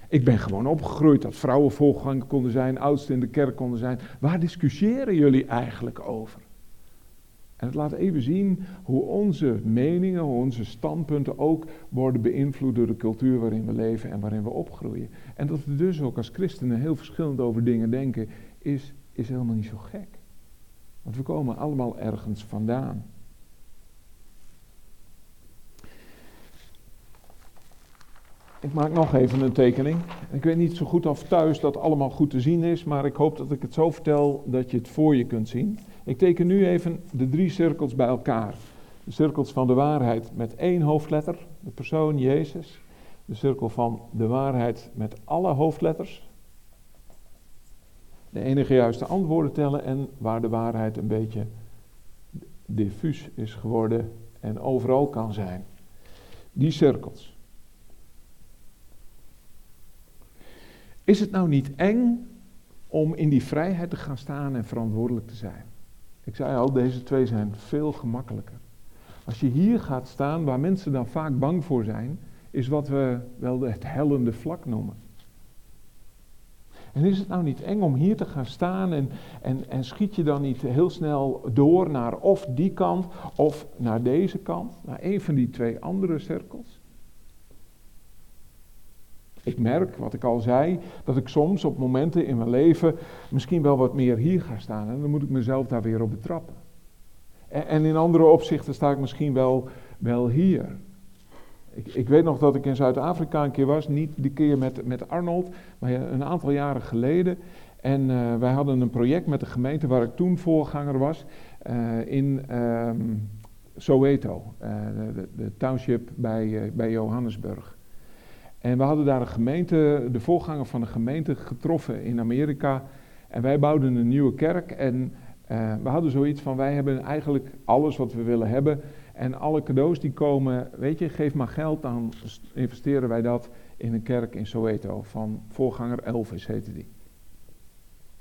Ik ben gewoon opgegroeid dat vrouwen voorganger konden zijn, oudsten in de kerk konden zijn. Waar discussiëren jullie eigenlijk over? En het laat even zien hoe onze meningen, hoe onze standpunten ook worden beïnvloed door de cultuur waarin we leven en waarin we opgroeien. En dat we dus ook als christenen heel verschillend over dingen denken, is, is helemaal niet zo gek. Want we komen allemaal ergens vandaan. Ik maak nog even een tekening. Ik weet niet zo goed of thuis dat allemaal goed te zien is, maar ik hoop dat ik het zo vertel dat je het voor je kunt zien. Ik teken nu even de drie cirkels bij elkaar. De cirkels van de waarheid met één hoofdletter, de persoon Jezus. De cirkel van de waarheid met alle hoofdletters, de enige juiste antwoorden tellen en waar de waarheid een beetje diffuus is geworden en overal kan zijn. Die cirkels. Is het nou niet eng om in die vrijheid te gaan staan en verantwoordelijk te zijn? Ik zei al, deze twee zijn veel gemakkelijker. Als je hier gaat staan, waar mensen dan vaak bang voor zijn, is wat we wel het hellende vlak noemen. En is het nou niet eng om hier te gaan staan en, en, en schiet je dan niet heel snel door naar of die kant of naar deze kant, naar een van die twee andere cirkels? Ik merk, wat ik al zei, dat ik soms op momenten in mijn leven misschien wel wat meer hier ga staan en dan moet ik mezelf daar weer op betrappen. En, en in andere opzichten sta ik misschien wel, wel hier. Ik, ik, weet nog dat ik in Zuid-Afrika een keer was, niet die keer met, met Arnold, maar een aantal jaren geleden. En uh, wij hadden een project met de gemeente waar ik toen voorganger was, uh, in um, Soweto, de, de, township bij, bij Johannesburg. En we hadden daar een gemeente, de voorganger van de gemeente, getroffen in Amerika. En wij bouwden een nieuwe kerk en we hadden zoiets van, wij hebben eigenlijk alles wat we willen hebben. En alle cadeaus die komen, weet je, geef maar geld, dan investeren wij dat in een kerk in Soweto van voorganger Elvis heette die.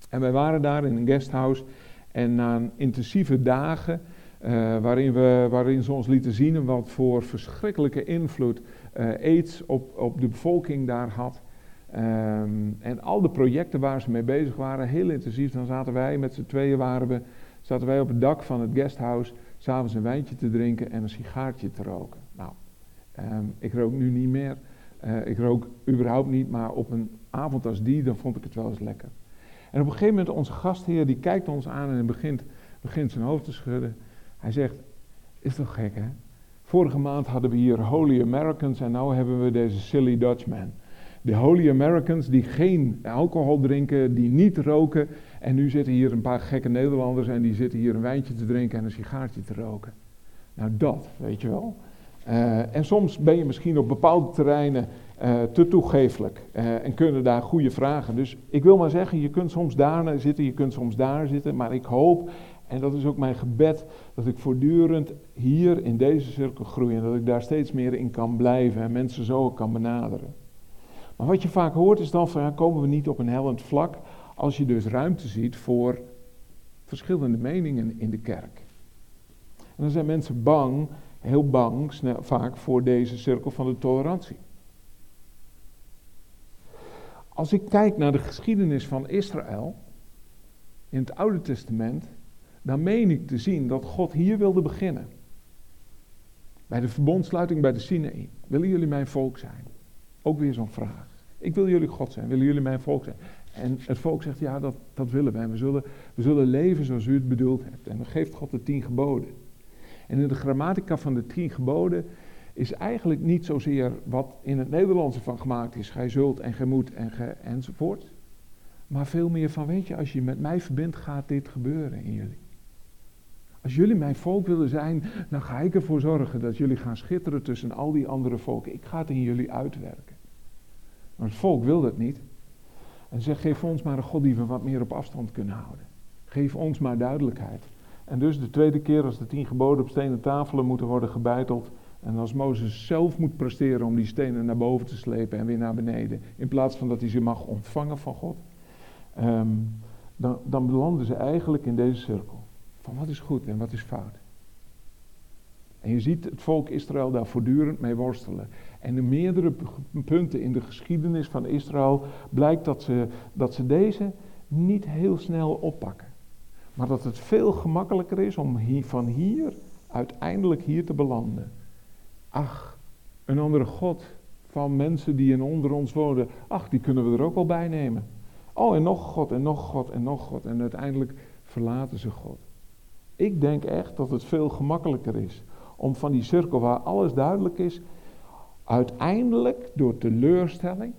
En wij waren daar in een guesthouse en na intensieve dagen, uh, waarin, we, waarin ze ons lieten zien wat voor verschrikkelijke invloed uh, aids op, op de bevolking daar had. Um, en al de projecten waar ze mee bezig waren, heel intensief, dan zaten wij met z'n tweeën waren we, zaten wij op het dak van het guesthouse s'avonds een wijntje te drinken en een sigaartje te roken. Nou, um, ik rook nu niet meer. Uh, ik rook überhaupt niet, maar op een avond als die, dan vond ik het wel eens lekker. En op een gegeven moment, onze gastheer, die kijkt ons aan en begint, begint zijn hoofd te schudden. Hij zegt, is toch gek hè? Vorige maand hadden we hier Holy Americans en nu hebben we deze Silly Dutchman. De Holy Americans die geen alcohol drinken, die niet roken. En nu zitten hier een paar gekke Nederlanders en die zitten hier een wijntje te drinken en een sigaartje te roken. Nou dat, weet je wel. Uh, en soms ben je misschien op bepaalde terreinen uh, te toegeeflijk uh, en kunnen daar goede vragen. Dus ik wil maar zeggen, je kunt soms daar zitten, je kunt soms daar zitten, maar ik hoop, en dat is ook mijn gebed, dat ik voortdurend hier in deze cirkel groei en dat ik daar steeds meer in kan blijven en mensen zo kan benaderen. Maar wat je vaak hoort is dan van, ja, komen we niet op een hellend vlak als je dus ruimte ziet voor verschillende meningen in de kerk. En dan zijn mensen bang, heel bang, vaak voor deze cirkel van de tolerantie. Als ik kijk naar de geschiedenis van Israël in het Oude Testament, dan meen ik te zien dat God hier wilde beginnen. Bij de verbondsluiting bij de Sinaï. Willen jullie mijn volk zijn? Ook weer zo'n vraag. Ik wil jullie God zijn. Willen jullie mijn volk zijn? En het volk zegt, ja, dat, dat willen wij. We zullen, we zullen leven zoals u het bedoeld hebt. En dan geeft God de tien geboden. En in de grammatica van de tien geboden is eigenlijk niet zozeer wat in het Nederlandse van gemaakt is. Gij zult en gij moet en ge, enzovoort. Maar veel meer van, weet je, als je met mij verbindt, gaat dit gebeuren in jullie. Als jullie mijn volk willen zijn, dan ga ik ervoor zorgen dat jullie gaan schitteren tussen al die andere volken. Ik ga het in jullie uitwerken. Maar het volk wil dat niet. En zegt, geef ons maar een God die we wat meer op afstand kunnen houden. Geef ons maar duidelijkheid. En dus de tweede keer als de tien geboden op stenen tafelen moeten worden gebeiteld. En als Mozes zelf moet presteren om die stenen naar boven te slepen en weer naar beneden. In plaats van dat hij ze mag ontvangen van God. Um, dan, dan belanden ze eigenlijk in deze cirkel. Van wat is goed en wat is fout. En je ziet het volk Israël daar voortdurend mee worstelen. En in meerdere punten in de geschiedenis van Israël blijkt dat ze, dat ze deze niet heel snel oppakken. Maar dat het veel gemakkelijker is om hier, van hier uiteindelijk hier te belanden. Ach, een andere God van mensen die in onder ons wonen. Ach, die kunnen we er ook wel bij nemen. Oh, en nog God, en nog God, en nog God. En uiteindelijk verlaten ze God. Ik denk echt dat het veel gemakkelijker is om van die cirkel waar alles duidelijk is, uiteindelijk door teleurstelling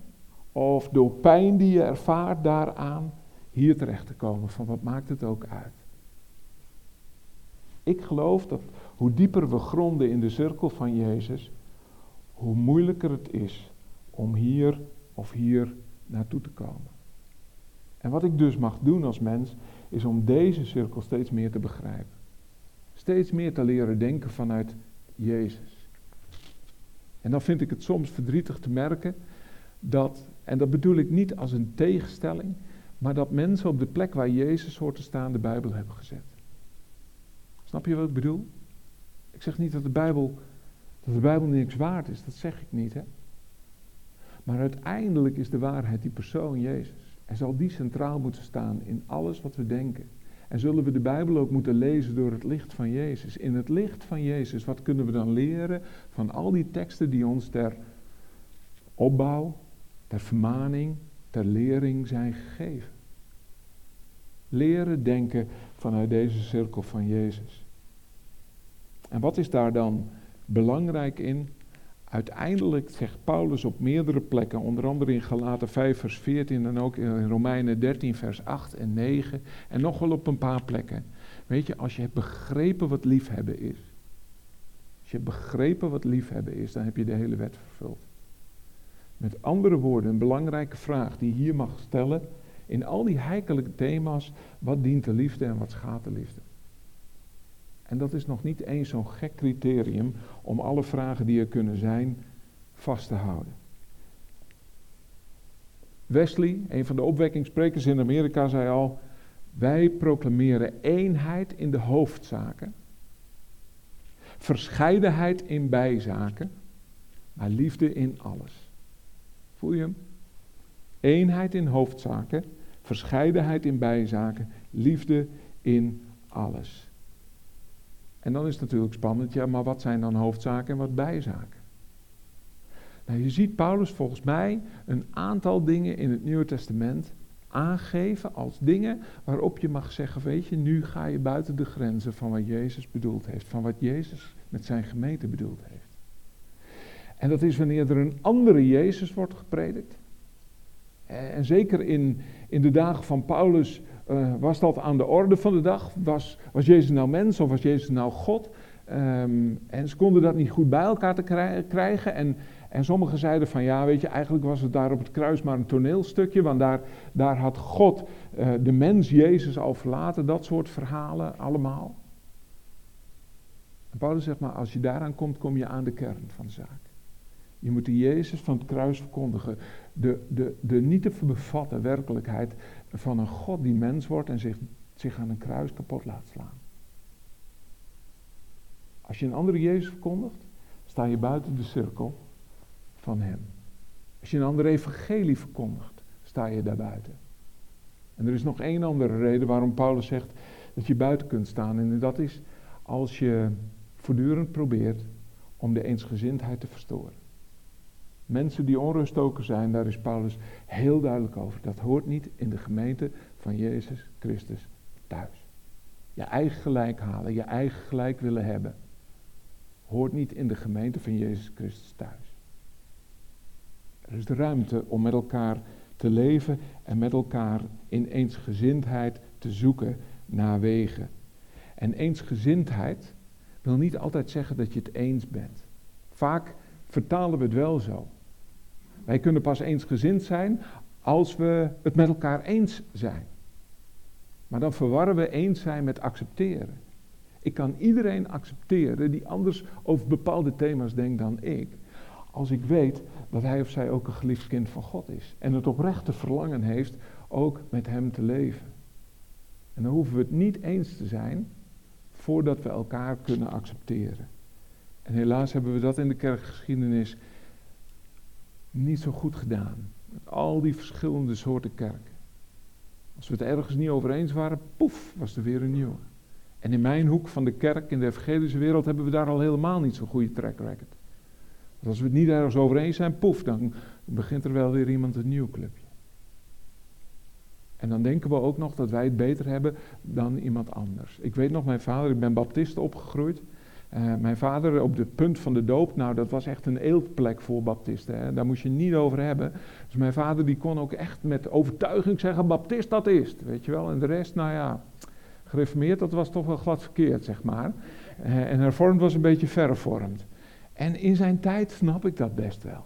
of door pijn die je ervaart daaraan, hier terecht te komen van wat maakt het ook uit. Ik geloof dat hoe dieper we gronden in de cirkel van Jezus, hoe moeilijker het is om hier of hier naartoe te komen. En wat ik dus mag doen als mens, is om deze cirkel steeds meer te begrijpen. Steeds meer te leren denken vanuit Jezus. En dan vind ik het soms verdrietig te merken dat, en dat bedoel ik niet als een tegenstelling, maar dat mensen op de plek waar Jezus hoort te staan de Bijbel hebben gezet. Snap je wat ik bedoel? Ik zeg niet dat de Bijbel, dat de Bijbel niks waard is, dat zeg ik niet. Hè? Maar uiteindelijk is de waarheid die persoon Jezus. En zal die centraal moeten staan in alles wat we denken. En zullen we de Bijbel ook moeten lezen door het licht van Jezus. In het licht van Jezus, wat kunnen we dan leren van al die teksten die ons ter opbouw, ter vermaning, ter lering zijn gegeven? Leren denken vanuit deze cirkel van Jezus. En wat is daar dan belangrijk in? Uiteindelijk zegt Paulus op meerdere plekken, onder andere in Galaten 5 vers 14 en ook in Romeinen 13 vers 8 en 9 en nog wel op een paar plekken. Weet je, als je hebt begrepen wat liefhebben is, als je begrepen wat liefhebben is, dan heb je de hele wet vervuld. Met andere woorden, een belangrijke vraag die je hier mag stellen in al die heikelijke thema's, wat dient de liefde en wat schaadt de liefde? En dat is nog niet eens zo'n gek criterium om alle vragen die er kunnen zijn vast te houden. Wesley, een van de opwekkingssprekers in Amerika, zei al: Wij proclameren eenheid in de hoofdzaken, verscheidenheid in bijzaken, maar liefde in alles. Voel je hem? Eenheid in hoofdzaken, verscheidenheid in bijzaken, liefde in alles. En dan is het natuurlijk spannend, ja, maar wat zijn dan hoofdzaken en wat bijzaken? Nou, je ziet Paulus volgens mij een aantal dingen in het Nieuwe Testament aangeven als dingen waarop je mag zeggen, weet je, nu ga je buiten de grenzen van wat Jezus bedoeld heeft, van wat Jezus met zijn gemeente bedoeld heeft. En dat is wanneer er een andere Jezus wordt gepredikt. En zeker in, in de dagen van Paulus uh, was dat aan de orde van de dag? Was, was Jezus nou mens of was Jezus nou God? Um, en ze konden dat niet goed bij elkaar te krijgen. En, en sommigen zeiden van ja, weet je, eigenlijk was het daar op het kruis maar een toneelstukje, want daar, daar had God uh, de mens Jezus al verlaten. Dat soort verhalen allemaal. Paulus zegt maar, als je daaraan komt, kom je aan de kern van de zaak. Je moet de Jezus van het kruis verkondigen. De, de, de niet te bevatten werkelijkheid van een God die mens wordt en zich, zich aan een kruis kapot laat slaan. Als je een andere Jezus verkondigt, sta je buiten de cirkel van Hem. Als je een andere evangelie verkondigt, sta je daarbuiten. En er is nog één andere reden waarom Paulus zegt dat je buiten kunt staan. En dat is als je voortdurend probeert om de eensgezindheid te verstoren. Mensen die onruststoken zijn, daar is Paulus heel duidelijk over. Dat hoort niet in de gemeente van Jezus Christus thuis. Je eigen gelijk halen, je eigen gelijk willen hebben, hoort niet in de gemeente van Jezus Christus thuis. Er is de ruimte om met elkaar te leven en met elkaar in eensgezindheid te zoeken naar wegen. En eensgezindheid wil niet altijd zeggen dat je het eens bent. Vaak vertalen we het wel zo. Wij kunnen pas eensgezind zijn als we het met elkaar eens zijn. Maar dan verwarren we eens zijn met accepteren. Ik kan iedereen accepteren die anders over bepaalde thema's denkt dan ik. Als ik weet dat hij of zij ook een geliefd kind van God is. En het oprechte verlangen heeft ook met hem te leven. En dan hoeven we het niet eens te zijn voordat we elkaar kunnen accepteren. En helaas hebben we dat in de kerkgeschiedenis niet zo goed gedaan. Met al die verschillende soorten kerken. Als we het ergens niet over eens waren, poef, was er weer een nieuwe. En in mijn hoek van de kerk, in de evangelische wereld, hebben we daar al helemaal niet zo'n goede track record. Want als we het niet ergens over eens zijn, poef, dan begint er wel weer iemand een nieuw clubje. En dan denken we ook nog dat wij het beter hebben dan iemand anders. Ik weet nog, mijn vader, ik ben baptist opgegroeid. Uh, mijn vader op de punt van de doop, nou dat was echt een eeltplek voor baptisten. Hè? Daar moest je niet over hebben. Dus mijn vader die kon ook echt met overtuiging zeggen, baptist dat is weet je wel. En de rest, nou ja, gereformeerd dat was toch wel glad verkeerd, zeg maar. Uh, en hervormd was een beetje vervormd. En in zijn tijd snap ik dat best wel.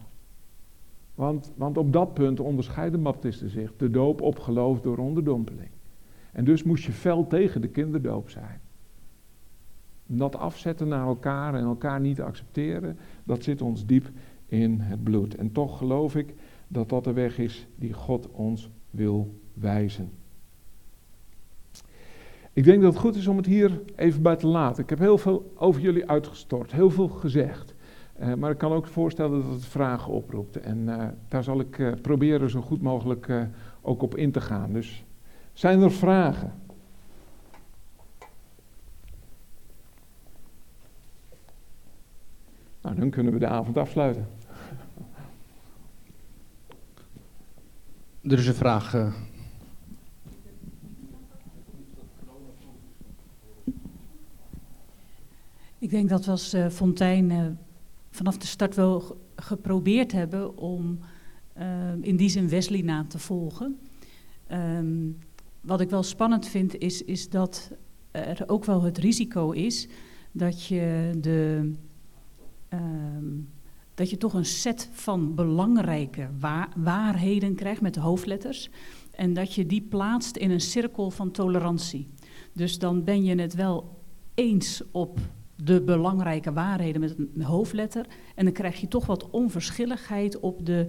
Want, want op dat punt onderscheiden baptisten zich, de doop opgeloofd door onderdompeling. En dus moest je fel tegen de kinderdoop zijn dat afzetten naar elkaar en elkaar niet accepteren, dat zit ons diep in het bloed. En toch geloof ik dat dat de weg is die God ons wil wijzen. Ik denk dat het goed is om het hier even bij te laten. Ik heb heel veel over jullie uitgestort, heel veel gezegd. Uh, maar ik kan ook voorstellen dat het vragen oproept. En uh, daar zal ik uh, proberen zo goed mogelijk ook op in te gaan. Dus zijn er vragen? Nou, dan kunnen we de avond afsluiten. Er is een vraag. Ik denk dat we als Fontijn vanaf de start wel geprobeerd hebben om in die zin Wesley na te volgen. Um, wat ik wel spannend vind is, is dat er ook wel het risico is dat je, de, um, dat je toch een set van belangrijke waar, waarheden krijgt met de hoofdletters. En dat je die plaatst in een cirkel van tolerantie. Dus dan ben je het wel eens op de belangrijke waarheden met een hoofdletter. En dan krijg je toch wat onverschilligheid op de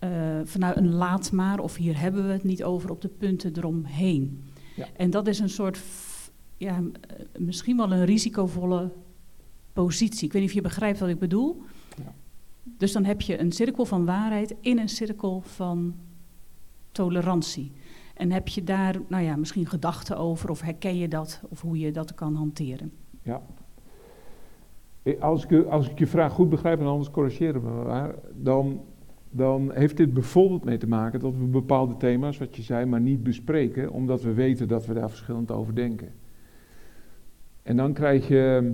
uh, vanuit een laat maar of hier hebben we het niet over op de punten eromheen. Ja. En dat is een soort, ja, eh, misschien wel een risicovolle positie. Ik weet niet of je begrijpt wat ik bedoel. Ja. Dus dan heb je een cirkel van waarheid in een cirkel van tolerantie. En heb je daar, nou ja, misschien gedachten over of herken je dat of hoe je dat kan hanteren? Ja. Als ik, als ik je vraag goed begrijp en anders corrigeren we maar, dan dan heeft dit bijvoorbeeld mee te maken dat we bepaalde thema's, wat je zei, maar niet bespreken, omdat we weten dat we daar verschillend over denken. En dan krijg je,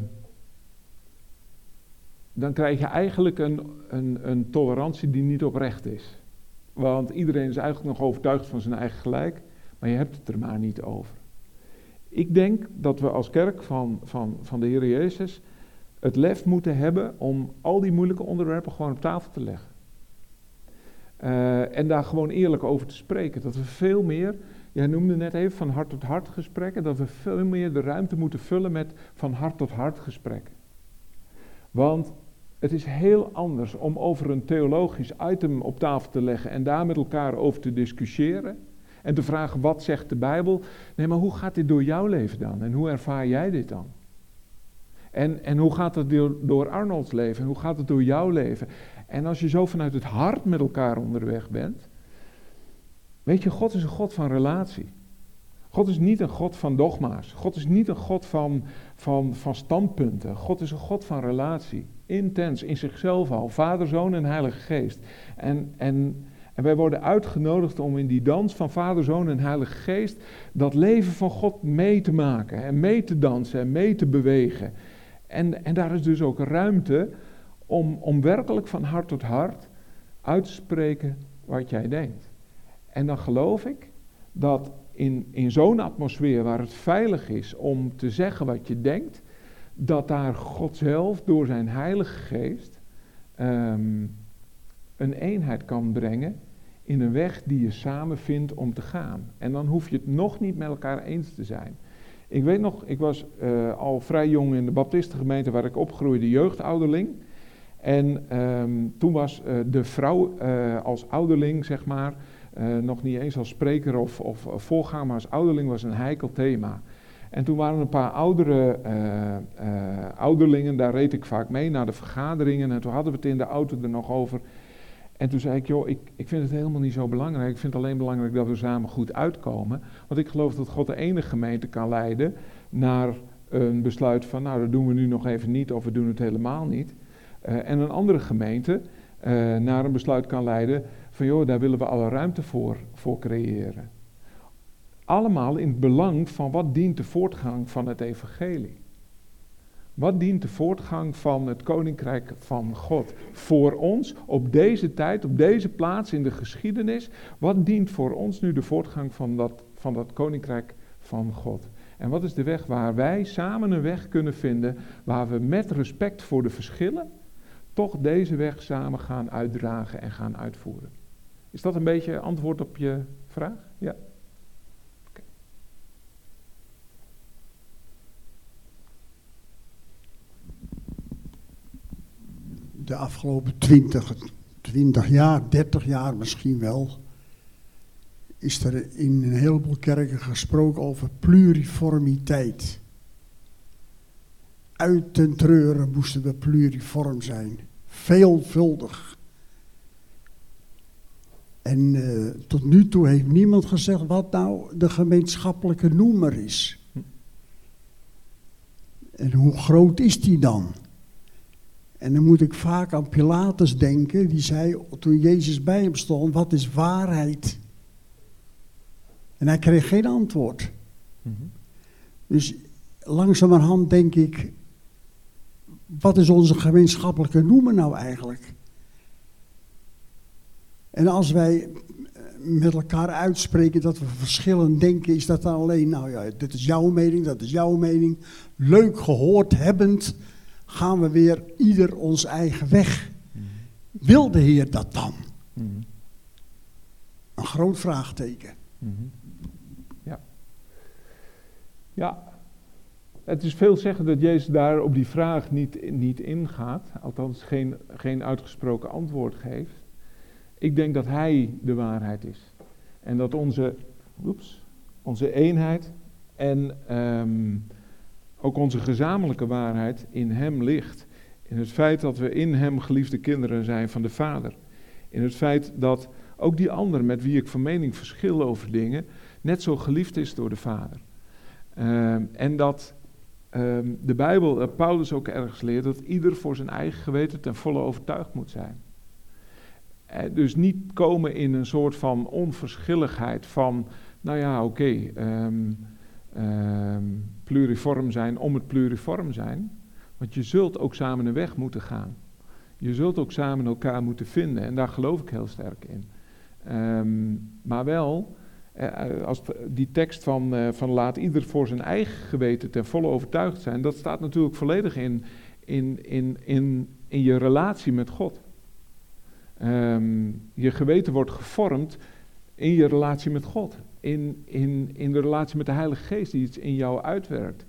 dan krijg je eigenlijk een, een, een tolerantie die niet oprecht is. Want iedereen is eigenlijk nog overtuigd van zijn eigen gelijk, maar je hebt het er maar niet over. Ik denk dat we als kerk van, van, van de Heer Jezus het lef moeten hebben om al die moeilijke onderwerpen gewoon op tafel te leggen. Uh, en daar gewoon eerlijk over te spreken. Dat we veel meer, jij noemde net even van hart tot hart gesprekken, dat we veel meer de ruimte moeten vullen met van hart tot hart gesprekken. Want het is heel anders om over een theologisch item op tafel te leggen en daar met elkaar over te discussiëren. En te vragen wat zegt de Bijbel. Nee, maar hoe gaat dit door jouw leven dan? En hoe ervaar jij dit dan? En, en hoe gaat het door, door Arnolds leven? En hoe gaat het door jouw leven? En als je zo vanuit het hart met elkaar onderweg bent, weet je, God is een God van relatie. God is niet een God van dogma's. God is niet een God van, van, van standpunten. God is een God van relatie. Intens, in zichzelf al. Vader, Zoon en Heilige Geest. En, en, en wij worden uitgenodigd om in die dans van Vader, Zoon en Heilige Geest dat leven van God mee te maken. En mee te dansen en mee te bewegen. En, en daar is dus ook ruimte om, om werkelijk van hart tot hart uit te spreken wat jij denkt. En dan geloof ik dat in, in zo'n atmosfeer waar het veilig is om te zeggen wat je denkt, dat daar God zelf door zijn Heilige Geest um, een eenheid kan brengen in een weg die je samen vindt om te gaan. En dan hoef je het nog niet met elkaar eens te zijn. Ik weet nog, ik was uh, al vrij jong in de Baptistengemeente waar ik opgroeide, jeugdouderling. En um, toen was uh, de vrouw uh, als ouderling, zeg maar, uh, nog niet eens als spreker of, of, of voorganger, maar als ouderling was een heikel thema. En toen waren een paar oudere ouderlingen, daar reed ik vaak mee naar de vergaderingen. En toen hadden we het in de auto er nog over. En toen zei ik, joh, ik, ik vind het helemaal niet zo belangrijk. Ik vind het alleen belangrijk dat we samen goed uitkomen. Want ik geloof dat God de enige gemeente kan leiden naar een besluit van, nou, dat doen we nu nog even niet of we doen het helemaal niet. En een andere gemeente naar een besluit kan leiden van joh, daar willen we alle ruimte voor, voor creëren. Allemaal in het belang van wat dient de voortgang van het evangelie. Wat dient de voortgang van het koninkrijk van God voor ons op deze tijd, op deze plaats in de geschiedenis? Wat dient voor ons nu de voortgang van dat, van dat koninkrijk van God? En wat is de weg waar wij samen een weg kunnen vinden waar we met respect voor de verschillen toch deze weg samen gaan uitdragen en gaan uitvoeren. Is dat een beetje antwoord op je vraag? Ja. De afgelopen 20, 20 jaar, 30 jaar misschien wel, is er in een heleboel kerken gesproken over pluriformiteit. Uit ten treuren moesten we pluriform zijn. Veelvuldig. En uh, tot nu toe heeft niemand gezegd wat nou de gemeenschappelijke noemer is. En hoe groot is die dan? En dan moet ik vaak aan Pilatus denken, die zei toen Jezus bij hem stond, wat is waarheid? En hij kreeg geen antwoord. Mm -hmm. Dus langzamerhand denk ik, wat is onze gemeenschappelijke noemer nou eigenlijk? En als wij met elkaar uitspreken dat we verschillen denken, is dat dan alleen, nou ja, dit is jouw mening, dat is jouw mening. Leuk gehoord hebbend, gaan we weer ieder ons eigen weg. Mm. Wil de Heer dat dan? Mm. Een groot vraagteken. Mm. Ja. Ja. Het is veel zeggen dat Jezus daar op die vraag niet, niet ingaat, althans geen, geen uitgesproken antwoord geeft. Ik denk dat Hij de waarheid is. En dat onze, oeps, onze eenheid en um, ook onze gezamenlijke waarheid in Hem ligt. In het feit dat we in Hem geliefde kinderen zijn van de Vader. In het feit dat ook die ander met wie ik van mening verschil over dingen, net zo geliefd is door de Vader. Um, en dat um, de Bijbel, uh, Paulus ook ergens leert, dat ieder voor zijn eigen geweten ten volle overtuigd moet zijn. Uh, dus niet komen in een soort van onverschilligheid van, nou ja, oké, okay, um, um, pluriform zijn om het pluriform zijn. Want je zult ook samen een weg moeten gaan. Je zult ook samen elkaar moeten vinden en daar geloof ik heel sterk in. Um, maar wel, uh, als die tekst van, van laat ieder voor zijn eigen geweten ten volle overtuigd zijn, dat staat natuurlijk volledig in, in, in, in, in je relatie met God. Um, je geweten wordt gevormd in je relatie met God in, in, in de relatie met de Heilige Geest die iets in jou uitwerkt.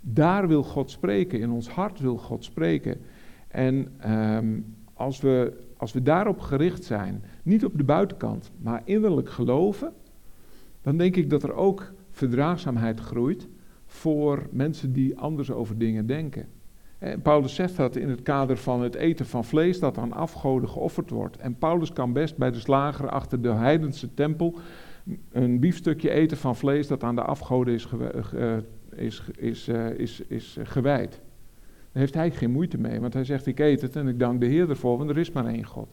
Daar wil God spreken, in ons hart wil God spreken. En um, als, we, als we daarop gericht zijn, niet op de buitenkant, maar innerlijk geloven, dan denk ik dat er ook verdraagzaamheid groeit voor mensen die anders over dingen denken. En Paulus zegt dat in het kader van het eten van vlees dat aan afgoden geofferd wordt. En Paulus kan best bij de slager achter de heidense tempel een biefstukje eten van vlees dat aan de afgoden is, uh, is, is, uh, is, is gewijd. Daar heeft hij geen moeite mee, want hij zegt ik eet het en ik dank de Heer ervoor, want er is maar één God.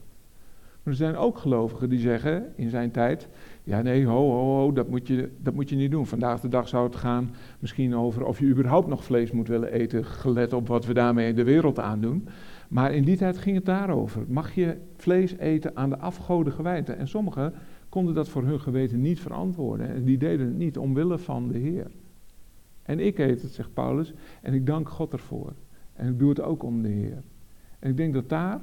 Maar er zijn ook gelovigen die zeggen in zijn tijd, ja nee, ho, ho, ho, dat moet, je, dat moet je niet doen. Vandaag de dag zou het gaan misschien over of je überhaupt nog vlees moet willen eten, gelet op wat we daarmee de wereld aandoen. Maar in die tijd ging het daarover. Mag je vlees eten aan de afgoden gewijd? En sommigen konden dat voor hun geweten niet verantwoorden. En die deden het niet omwille van de Heer. En ik eet het, zegt Paulus, en ik dank God ervoor. En ik doe het ook om de Heer. En ik denk dat daar,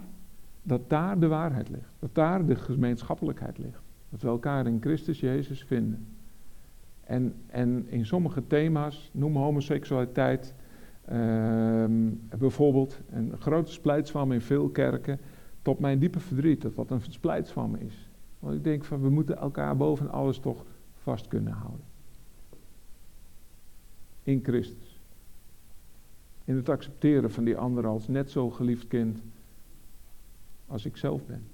dat daar de waarheid ligt. Dat daar de gemeenschappelijkheid ligt. Dat we elkaar in Christus Jezus vinden. En, en in sommige thema's, noem homoseksualiteit, uh, bijvoorbeeld, een grote splijtswam in veel kerken, tot mijn diepe verdriet, dat wat een splijtswam is. Want ik denk van we moeten elkaar boven alles toch vast kunnen houden. In Christus. In het accepteren van die ander als net zo geliefd kind als ik zelf ben.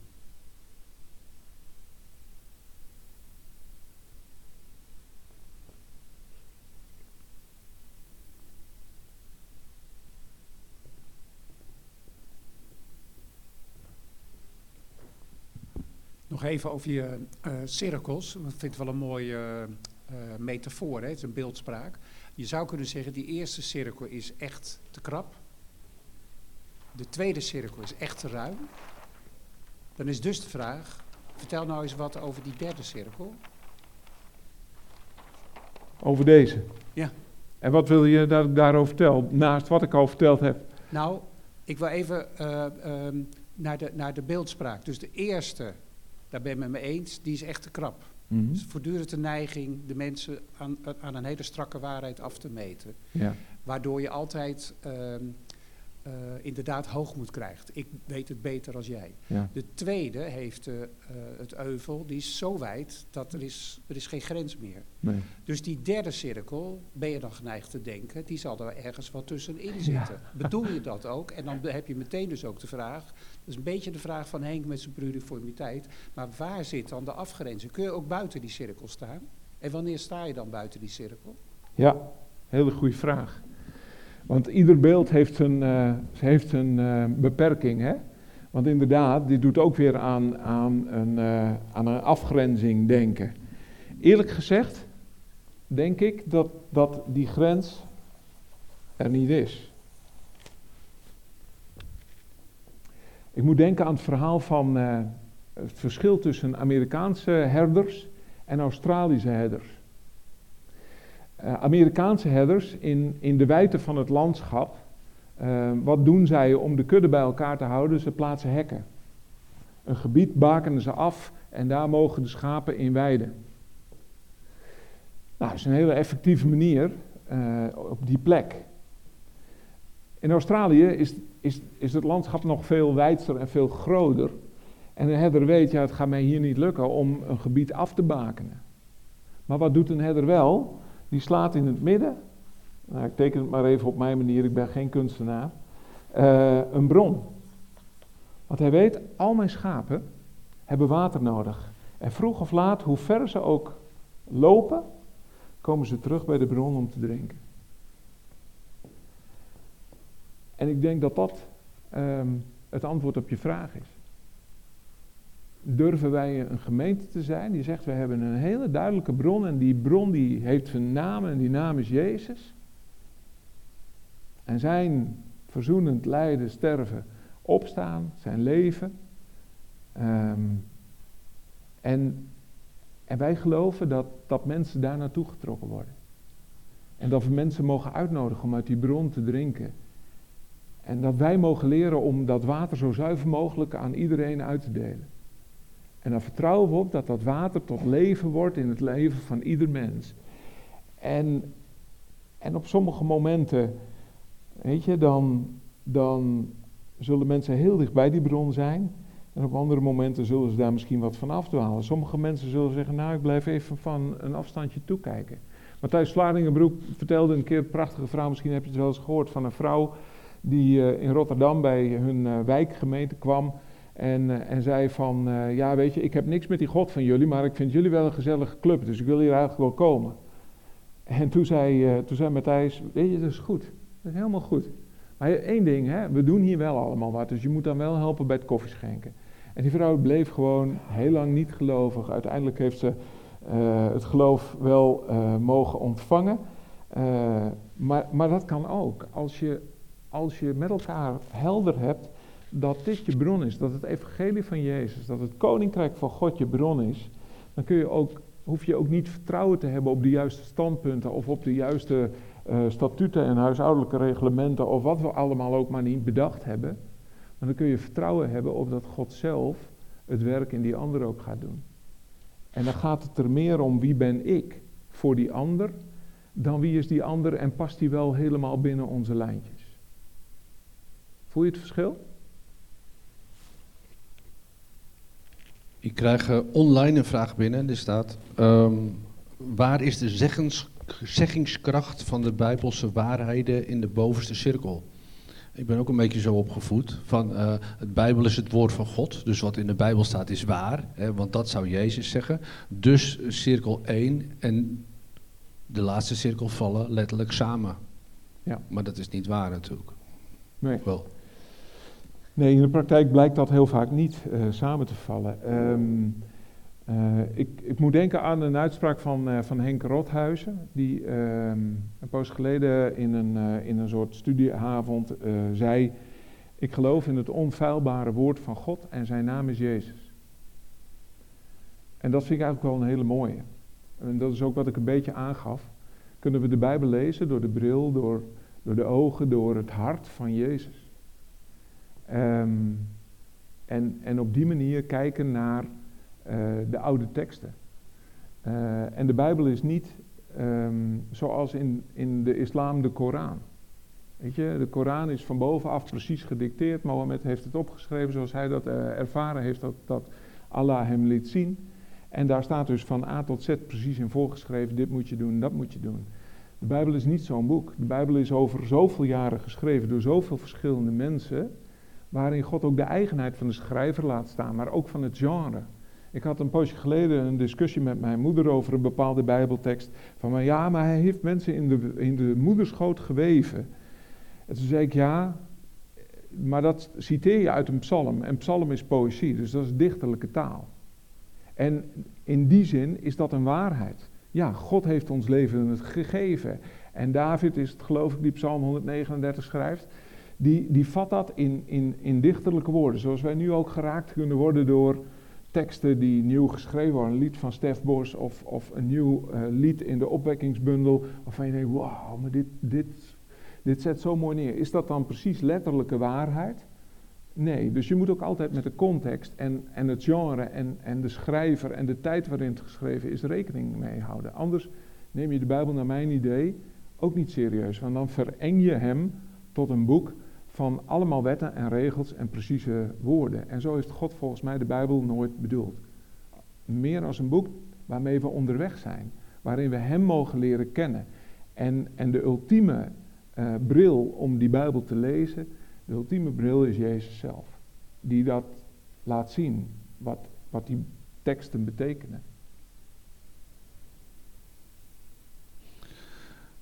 Nog even over je uh, cirkels. Ik vind het wel een mooie uh, metafoor, hè? het is een beeldspraak. Je zou kunnen zeggen, die eerste cirkel is echt te krap. De tweede cirkel is echt te ruim. Dan is dus de vraag, vertel nou eens wat over die derde cirkel. Over deze? Ja. En wat wil je dat ik daarover vertel, naast wat ik al verteld heb? Nou, ik wil even uh, um, naar, de, naar de beeldspraak. Dus de eerste daar ben ik met me eens, die is echt te krap. Mm -hmm. Dus voortdurend de neiging de mensen aan, aan, een hele strakke waarheid af te meten. Ja. Waardoor je altijd um, eh, inderdaad hoogmoed krijgt. Ik weet het beter als jij. Ja. De tweede heeft eh, eh, het euvel, die is zo wijd dat er is, er is geen grens meer. Nee. Dus die derde cirkel, ben je dan geneigd te denken, die zal er ergens wat tussenin zitten. Bedoel je dat ook? En dan heb je meteen dus ook de vraag, dat is een beetje de vraag van Henk met zijn pluriformiteit, maar waar zit dan de afgrenzing? Kun je ook buiten die cirkel staan? En wanneer sta je dan buiten die cirkel? Ja, hele goede vraag. Want ieder beeld heeft een, eh, heeft een eh, beperking. Hè? Want inderdaad, dit doet ook weer aan, aan, een, eh, aan een afgrenzing denken. Eerlijk gezegd, denk ik dat, dat die grens er niet is. Ik moet denken aan het verhaal van het verschil tussen Amerikaanse herders en Australische herders. Eh, Amerikaanse herders in, in de wijte van het landschap, eh, wat doen zij om de kudde bij elkaar te houden? Ze plaatsen hekken. Een gebied bakenen ze af en daar mogen de schapen in weiden. Nou, dat is een hele effectieve manier eh, op die plek. In Australië is, is, is het landschap nog veel wijdser en veel groter. En een herder weet, ja, het gaat mij hier niet lukken om een gebied af te bakenen. Maar wat doet een herder wel? Die slaat in het midden, nou, ik teken het maar even op mijn manier, ik ben geen kunstenaar, eh, een bron. Want hij weet, al mijn schapen hebben water nodig. En vroeg of laat, hoe ver ze ook lopen, komen ze terug bij de bron om te drinken. En ik denk dat dat ehm, het antwoord op je vraag is. Durven wij een gemeente te zijn die zegt, we hebben een hele duidelijke bron en die bron die heeft een naam en die naam is Jezus. En zijn verzoenend lijden, sterven, opstaan, zijn leven. Ehm, en, en wij geloven dat, dat mensen daar naartoe getrokken worden. En dat we mensen mogen uitnodigen om uit die bron te drinken. En dat wij mogen leren om dat water zo zuiver mogelijk aan iedereen uit te delen. En dan vertrouwen we op dat dat water tot leven wordt in het leven van ieder mens. En, en op sommige momenten, weet je, dan, dan zullen mensen heel dicht bij die bron zijn. En op andere momenten zullen ze daar misschien wat van afdwalen. Sommige mensen zullen zeggen, nou ik blijf even van een afstandje toekijken. Matthijs Vlaardingenbroek vertelde een keer een prachtige vrouw, misschien heb je het wel eens gehoord, van een vrouw die uh, in Rotterdam bij hun uh, wijkgemeente kwam. En, uh, en zei van, ja weet je, ik heb niks met die God van jullie, maar ik vind jullie wel een gezellige club, dus ik wil hier eigenlijk wel komen. En toen zei, toen zei Matthijs, weet je, dat is goed, dat is helemaal goed. Maar één ding, hè, we doen hier wel allemaal wat, dus je moet dan wel helpen bij het koffieschenken. En die vrouw bleef gewoon heel lang niet gelovig. Uiteindelijk heeft ze het geloof wel mogen ontvangen. maar, maar dat kan ook. Als je, als je met elkaar helder hebt dat dit je bron is, dat het evangelie van Jezus, dat het koninkrijk van God je bron is, dan kun je ook, hoef je ook niet vertrouwen te hebben op de juiste standpunten of op de juiste uh, statuten en huishoudelijke reglementen of wat we allemaal ook maar niet bedacht hebben. Maar dan kun je vertrouwen hebben op dat God zelf het werk in die ander ook gaat doen. En dan gaat het er meer om wie ben ik voor die ander, dan wie is die ander en past die wel helemaal binnen onze lijntjes. Voel je het verschil? Ik krijg uh, online een vraag binnen. Er staat: um, Waar is de zeggens, zeggingskracht van de Bijbelse waarheden in de bovenste cirkel? Ik ben ook een beetje zo opgevoed van uh, het Bijbel is het woord van God, dus wat in de Bijbel staat is waar, hè, want dat zou Jezus zeggen. Dus cirkel 1 en de laatste cirkel vallen letterlijk samen. Ja. Maar dat is niet waar natuurlijk. Nee. Wel. Nee, in de praktijk blijkt dat heel vaak niet uh, samen te vallen. Um, uh, ik, ik, moet denken aan een uitspraak van, uh, van Henk Rothuizen, die um, een poos geleden in een, in een soort studieavond zei: Ik geloof in het onfeilbare woord van God en zijn naam is Jezus. En dat vind ik eigenlijk wel een hele mooie. En dat is ook wat ik een beetje aangaf. Kunnen we de Bijbel lezen door de bril, door, door de ogen, door het hart van Jezus? Um, en, en op die manier kijken naar uh, de oude teksten. Uh, en de Bijbel is niet um, zoals in, in de islam de Koran. Weet je, de Koran is van bovenaf precies gedicteerd. Mohammed heeft het opgeschreven zoals hij dat uh, ervaren heeft, dat, dat Allah hem liet zien. En daar staat dus van A tot Z precies in voorgeschreven, dit moet je doen, dat moet je doen. De Bijbel is niet zo'n boek. De Bijbel is over zoveel jaren geschreven door zoveel verschillende mensen, waarin God ook de eigenheid van de schrijver laat staan, maar ook van het genre. Ik had een poosje geleden een discussie met mijn moeder over een bepaalde Bijbeltekst. Van ja, maar hij heeft mensen in de, in de moederschoot geweven. En toen zei ik ja, maar dat citeer je uit een psalm. En psalm is poëzie, dus dat is dichterlijke taal. En in die zin is dat een waarheid. Ja, God heeft ons leven gegeven. En David is het geloof ik die Psalm 139 schrijft. Die, die vat dat in, in, in dichterlijke woorden. Zoals wij nu ook geraakt kunnen worden door teksten die nieuw geschreven worden. Een lied van Stef Bos of, of een nieuw uh, lied in de opwekkingsbundel. Waarvan je denkt, wauw, maar dit, dit, dit zet zo mooi neer. Is dat dan precies letterlijke waarheid? Nee, dus je moet ook altijd met de context en, en het genre en, en de schrijver en de tijd waarin het geschreven is rekening mee houden. Anders neem je de Bijbel naar mijn idee ook niet serieus, want dan vereng je hem tot een boek van allemaal wetten en regels en precieze woorden. En zo heeft God volgens mij de Bijbel nooit bedoeld. Meer als een boek waarmee we onderweg zijn, waarin we Hem mogen leren kennen. En, en de ultieme uh, bril om die Bijbel te lezen, de ultieme bril is Jezus zelf. Die dat laat zien, wat, wat die teksten betekenen.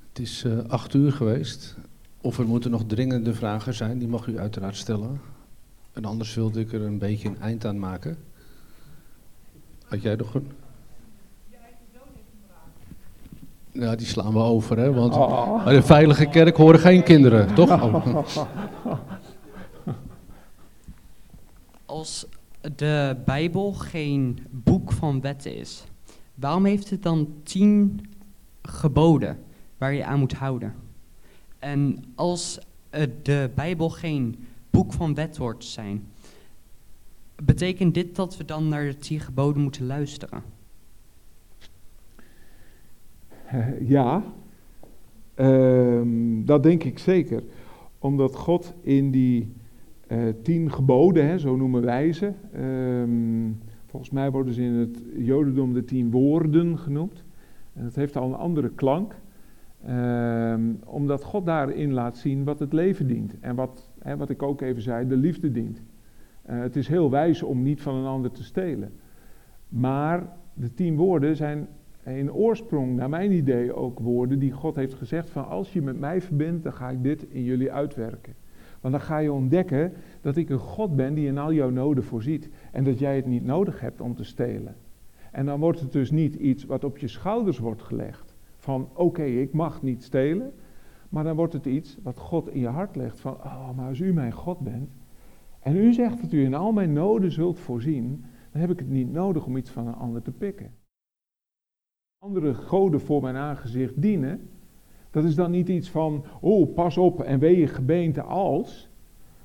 Het is uh, acht uur geweest. Of er moeten nog dringende vragen zijn, die mag u uiteraard stellen. En anders wilde ik er een beetje een eind aan maken. Had jij nog een? Ja, die slaan we over, hè? Want oh. bij de veilige kerk horen geen kinderen, toch? Oh. Als de Bijbel geen boek van wetten is, waarom heeft het dan tien geboden waar je aan moet houden? En als de Bijbel geen boek van wet wordt zijn, betekent dit dat we dan naar de tien geboden moeten luisteren? Ja, ehm, dat denk ik zeker. Omdat God in die uh, tien geboden, hè, zo noemen wij ze, ehm, volgens mij worden ze in het Jodendom de tien woorden genoemd. En dat heeft al een andere klank. Um, omdat God daarin laat zien wat het leven dient. En wat, wat ik ook even zei, de liefde dient. Uh, het is heel wijs om niet van een ander te stelen. Maar de tien woorden zijn in oorsprong, naar mijn idee, ook woorden die God heeft gezegd van als je met mij verbindt, dan ga ik dit in jullie uitwerken. Want dan ga je ontdekken dat ik een God ben die in al jouw noden voorziet. En dat jij het niet nodig hebt om te stelen. En dan wordt het dus niet iets wat op je schouders wordt gelegd van oké, ik mag niet stelen. Maar dan wordt het iets wat God in je hart legt van, oh, maar als u mijn God bent en u zegt dat u in al mijn noden zult voorzien, dan heb ik het niet nodig om iets van een ander te pikken. Andere goden voor mijn aangezicht dienen, dat is dan niet iets van, oh, pas op en wee gebeente als,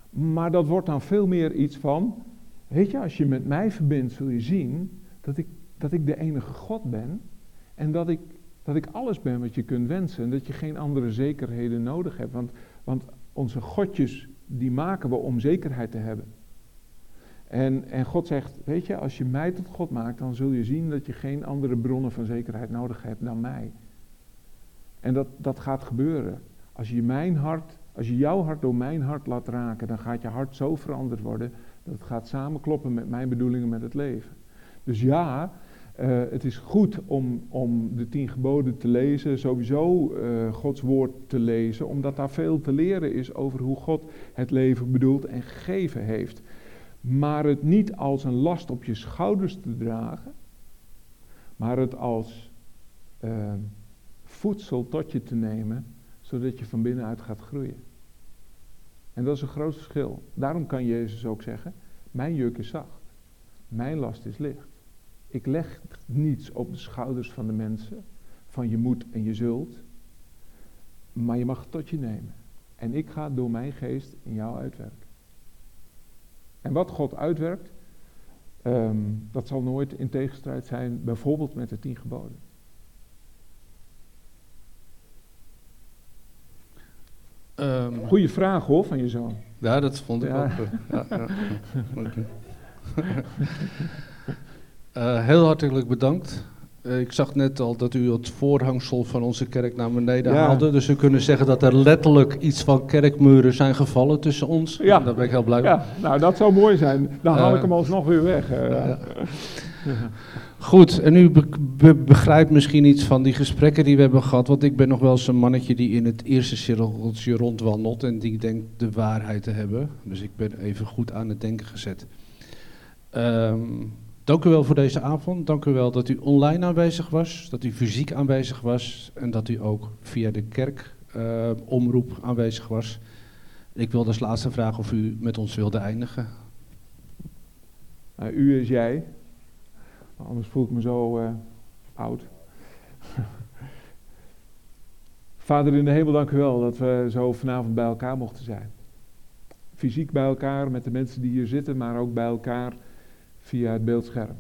maar dat wordt dan veel meer iets van, weet je, als je met mij verbindt, zul je zien dat ik, dat ik de enige God ben en dat ik dat ik alles ben wat je kunt wensen en dat je geen andere zekerheden nodig hebt. Want, want onze godjes, die maken we om zekerheid te hebben. En, en God zegt, weet je, als je mij tot God maakt, dan zul je zien dat je geen andere bronnen van zekerheid nodig hebt dan mij. En dat, dat gaat gebeuren. Als je mijn hart, als je jouw hart door mijn hart laat raken, dan gaat je hart zo veranderd worden dat het gaat samenkloppen met mijn bedoelingen met het leven. Dus ja, uh, het is goed om, om de tien geboden te lezen, sowieso uh, Gods woord te lezen, omdat daar veel te leren is over hoe God het leven bedoeld en gegeven heeft. Maar het niet als een last op je schouders te dragen, maar het als uh, voedsel tot je te nemen, zodat je van binnenuit gaat groeien. En dat is een groot verschil. Daarom kan Jezus ook zeggen, mijn juk is zacht, mijn last is licht. Ik leg niets op de schouders van de mensen, van je moet en je zult, maar je mag het tot je nemen. En ik ga door mijn geest in jou uitwerken. En wat God uitwerkt, um, dat zal nooit in tegenstrijd zijn, bijvoorbeeld met de tien geboden. Ehm, Goeie vraag hoor van je zoon. ja, dat vond ik Ja. ook. eh, ja, ja. [LAUGHS] Eh, heel hartelijk bedankt. Eh, ik zag net al dat u het voorhangsel van onze kerk naar beneden Ja. haalde. Dus we kunnen zeggen dat er letterlijk iets van kerkmuren zijn gevallen tussen ons. Ja. Daar ben ik heel blij mee. Ja, nou dat zou mooi zijn. Dan haal Eh, ik hem alsnog weer weg. eh. Goed, en u be- be- begrijpt misschien iets van die gesprekken die we hebben gehad. Want ik ben nog wel eens een mannetje die in het eerste cirkeltje rondwandelt. En die denkt de waarheid te hebben. Dus ik ben even goed aan het denken gezet. Ehm, dank u wel voor deze avond. Dank u wel dat u online aanwezig was. Dat u fysiek aanwezig was. En dat u ook via de kerk eh, omroep aanwezig was. Ik wilde als laatste vragen of u met ons wilde eindigen. Nou, u is jij. Anders voel ik me zo eh, oud. [LAUGHS] Vader in de hemel, dank u wel dat we zo vanavond bij elkaar mochten zijn. Fysiek bij elkaar met de mensen die hier zitten, maar ook bij elkaar via het beeldscherm.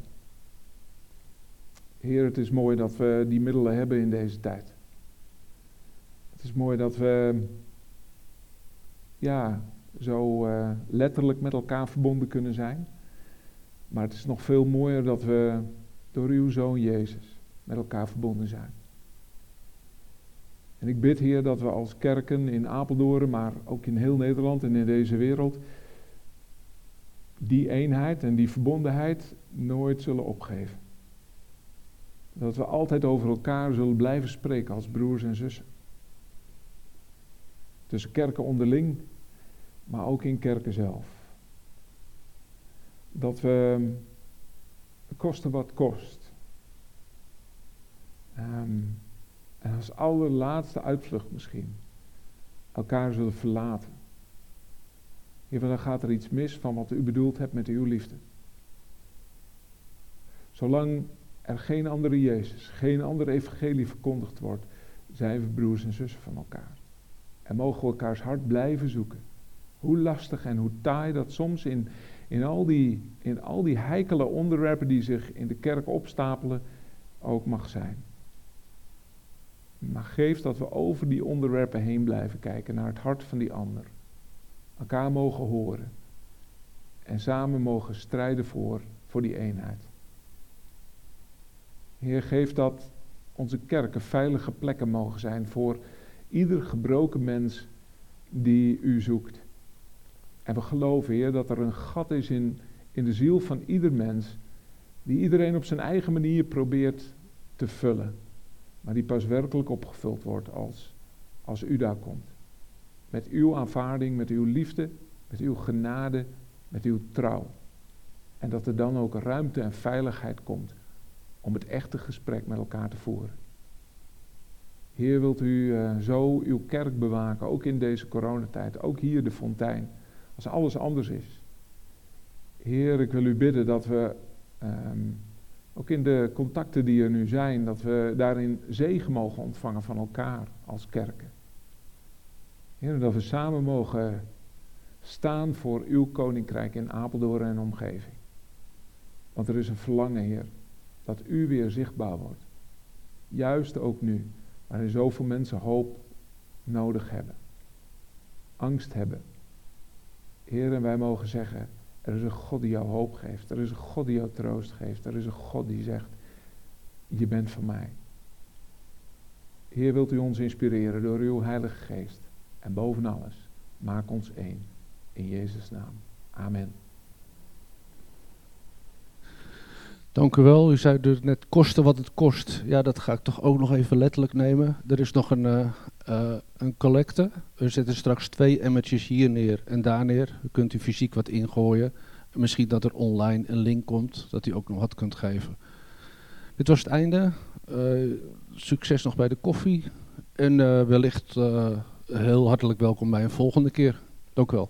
Heer, het is mooi dat we die middelen hebben in deze tijd. Het is mooi dat we ja, zo eh, letterlijk met elkaar verbonden kunnen zijn. Maar het is nog veel mooier dat we door uw zoon Jezus met elkaar verbonden zijn. En ik bid, Heer, dat we als kerken in Apeldoorn, maar ook in heel Nederland en in deze wereld, die eenheid en die verbondenheid nooit zullen opgeven. Dat we altijd over elkaar zullen blijven spreken als broers en zussen. Tussen kerken onderling, maar ook in kerken zelf dat we kosten wat kost. Ehm, en als allerlaatste uitvlucht misschien elkaar zullen verlaten. Heer, dan gaat er iets mis van wat u bedoeld hebt met uw liefde. Zolang er geen andere Jezus, geen andere evangelie verkondigd wordt, zijn we broers en zussen van elkaar. En mogen we elkaars hart blijven zoeken. Hoe lastig en hoe taai dat soms in, in, al die, in al die heikele onderwerpen die zich in de kerk opstapelen ook mag zijn. Maar geef dat we over die onderwerpen heen blijven kijken naar het hart van die ander. Elkaar mogen horen. En samen mogen strijden voor, voor die eenheid. Heer, geef dat onze kerken veilige plekken mogen zijn voor ieder gebroken mens die u zoekt. En we geloven, Heer, dat er een gat is in, in de ziel van ieder mens, die iedereen op zijn eigen manier probeert te vullen, maar die pas werkelijk opgevuld wordt als, als u daar komt. Met uw aanvaarding, met uw liefde, met uw genade, met uw trouw. En dat er dan ook ruimte en veiligheid komt om het echte gesprek met elkaar te voeren. Heer, wilt u eh, zo uw kerk bewaken, ook in deze coronatijd, ook hier de fontein, als alles anders is. Heer, ik wil u bidden dat we, ehm, ook in de contacten die er nu zijn, dat we daarin zegen mogen ontvangen van elkaar als kerken. Heer, dat we samen mogen staan voor uw koninkrijk in Apeldoorn en omgeving. Want er is een verlangen, Heer, dat u weer zichtbaar wordt. Juist ook nu, waarin zoveel mensen hoop nodig hebben. Angst hebben. Heer, en wij mogen zeggen, er is een God die jou hoop geeft. Er is een God die jou troost geeft. Er is een God die zegt, je bent van mij. Heer, wilt u ons inspireren door uw Heilige Geest. En boven alles, maak ons één. In Jezus' naam. Amen. Dank u wel. U zei dus net kosten wat het kost. Ja, dat ga ik toch ook nog even letterlijk nemen. Er is nog een, eh, eh, een collecte. We zetten straks twee emmertjes hier neer en daar neer. U kunt u fysiek wat ingooien. En misschien dat er online een link komt, dat u ook nog wat kunt geven. Dit was het einde. Eh, succes nog bij de koffie. En wellicht heel hartelijk welkom bij een volgende keer. Dank u wel.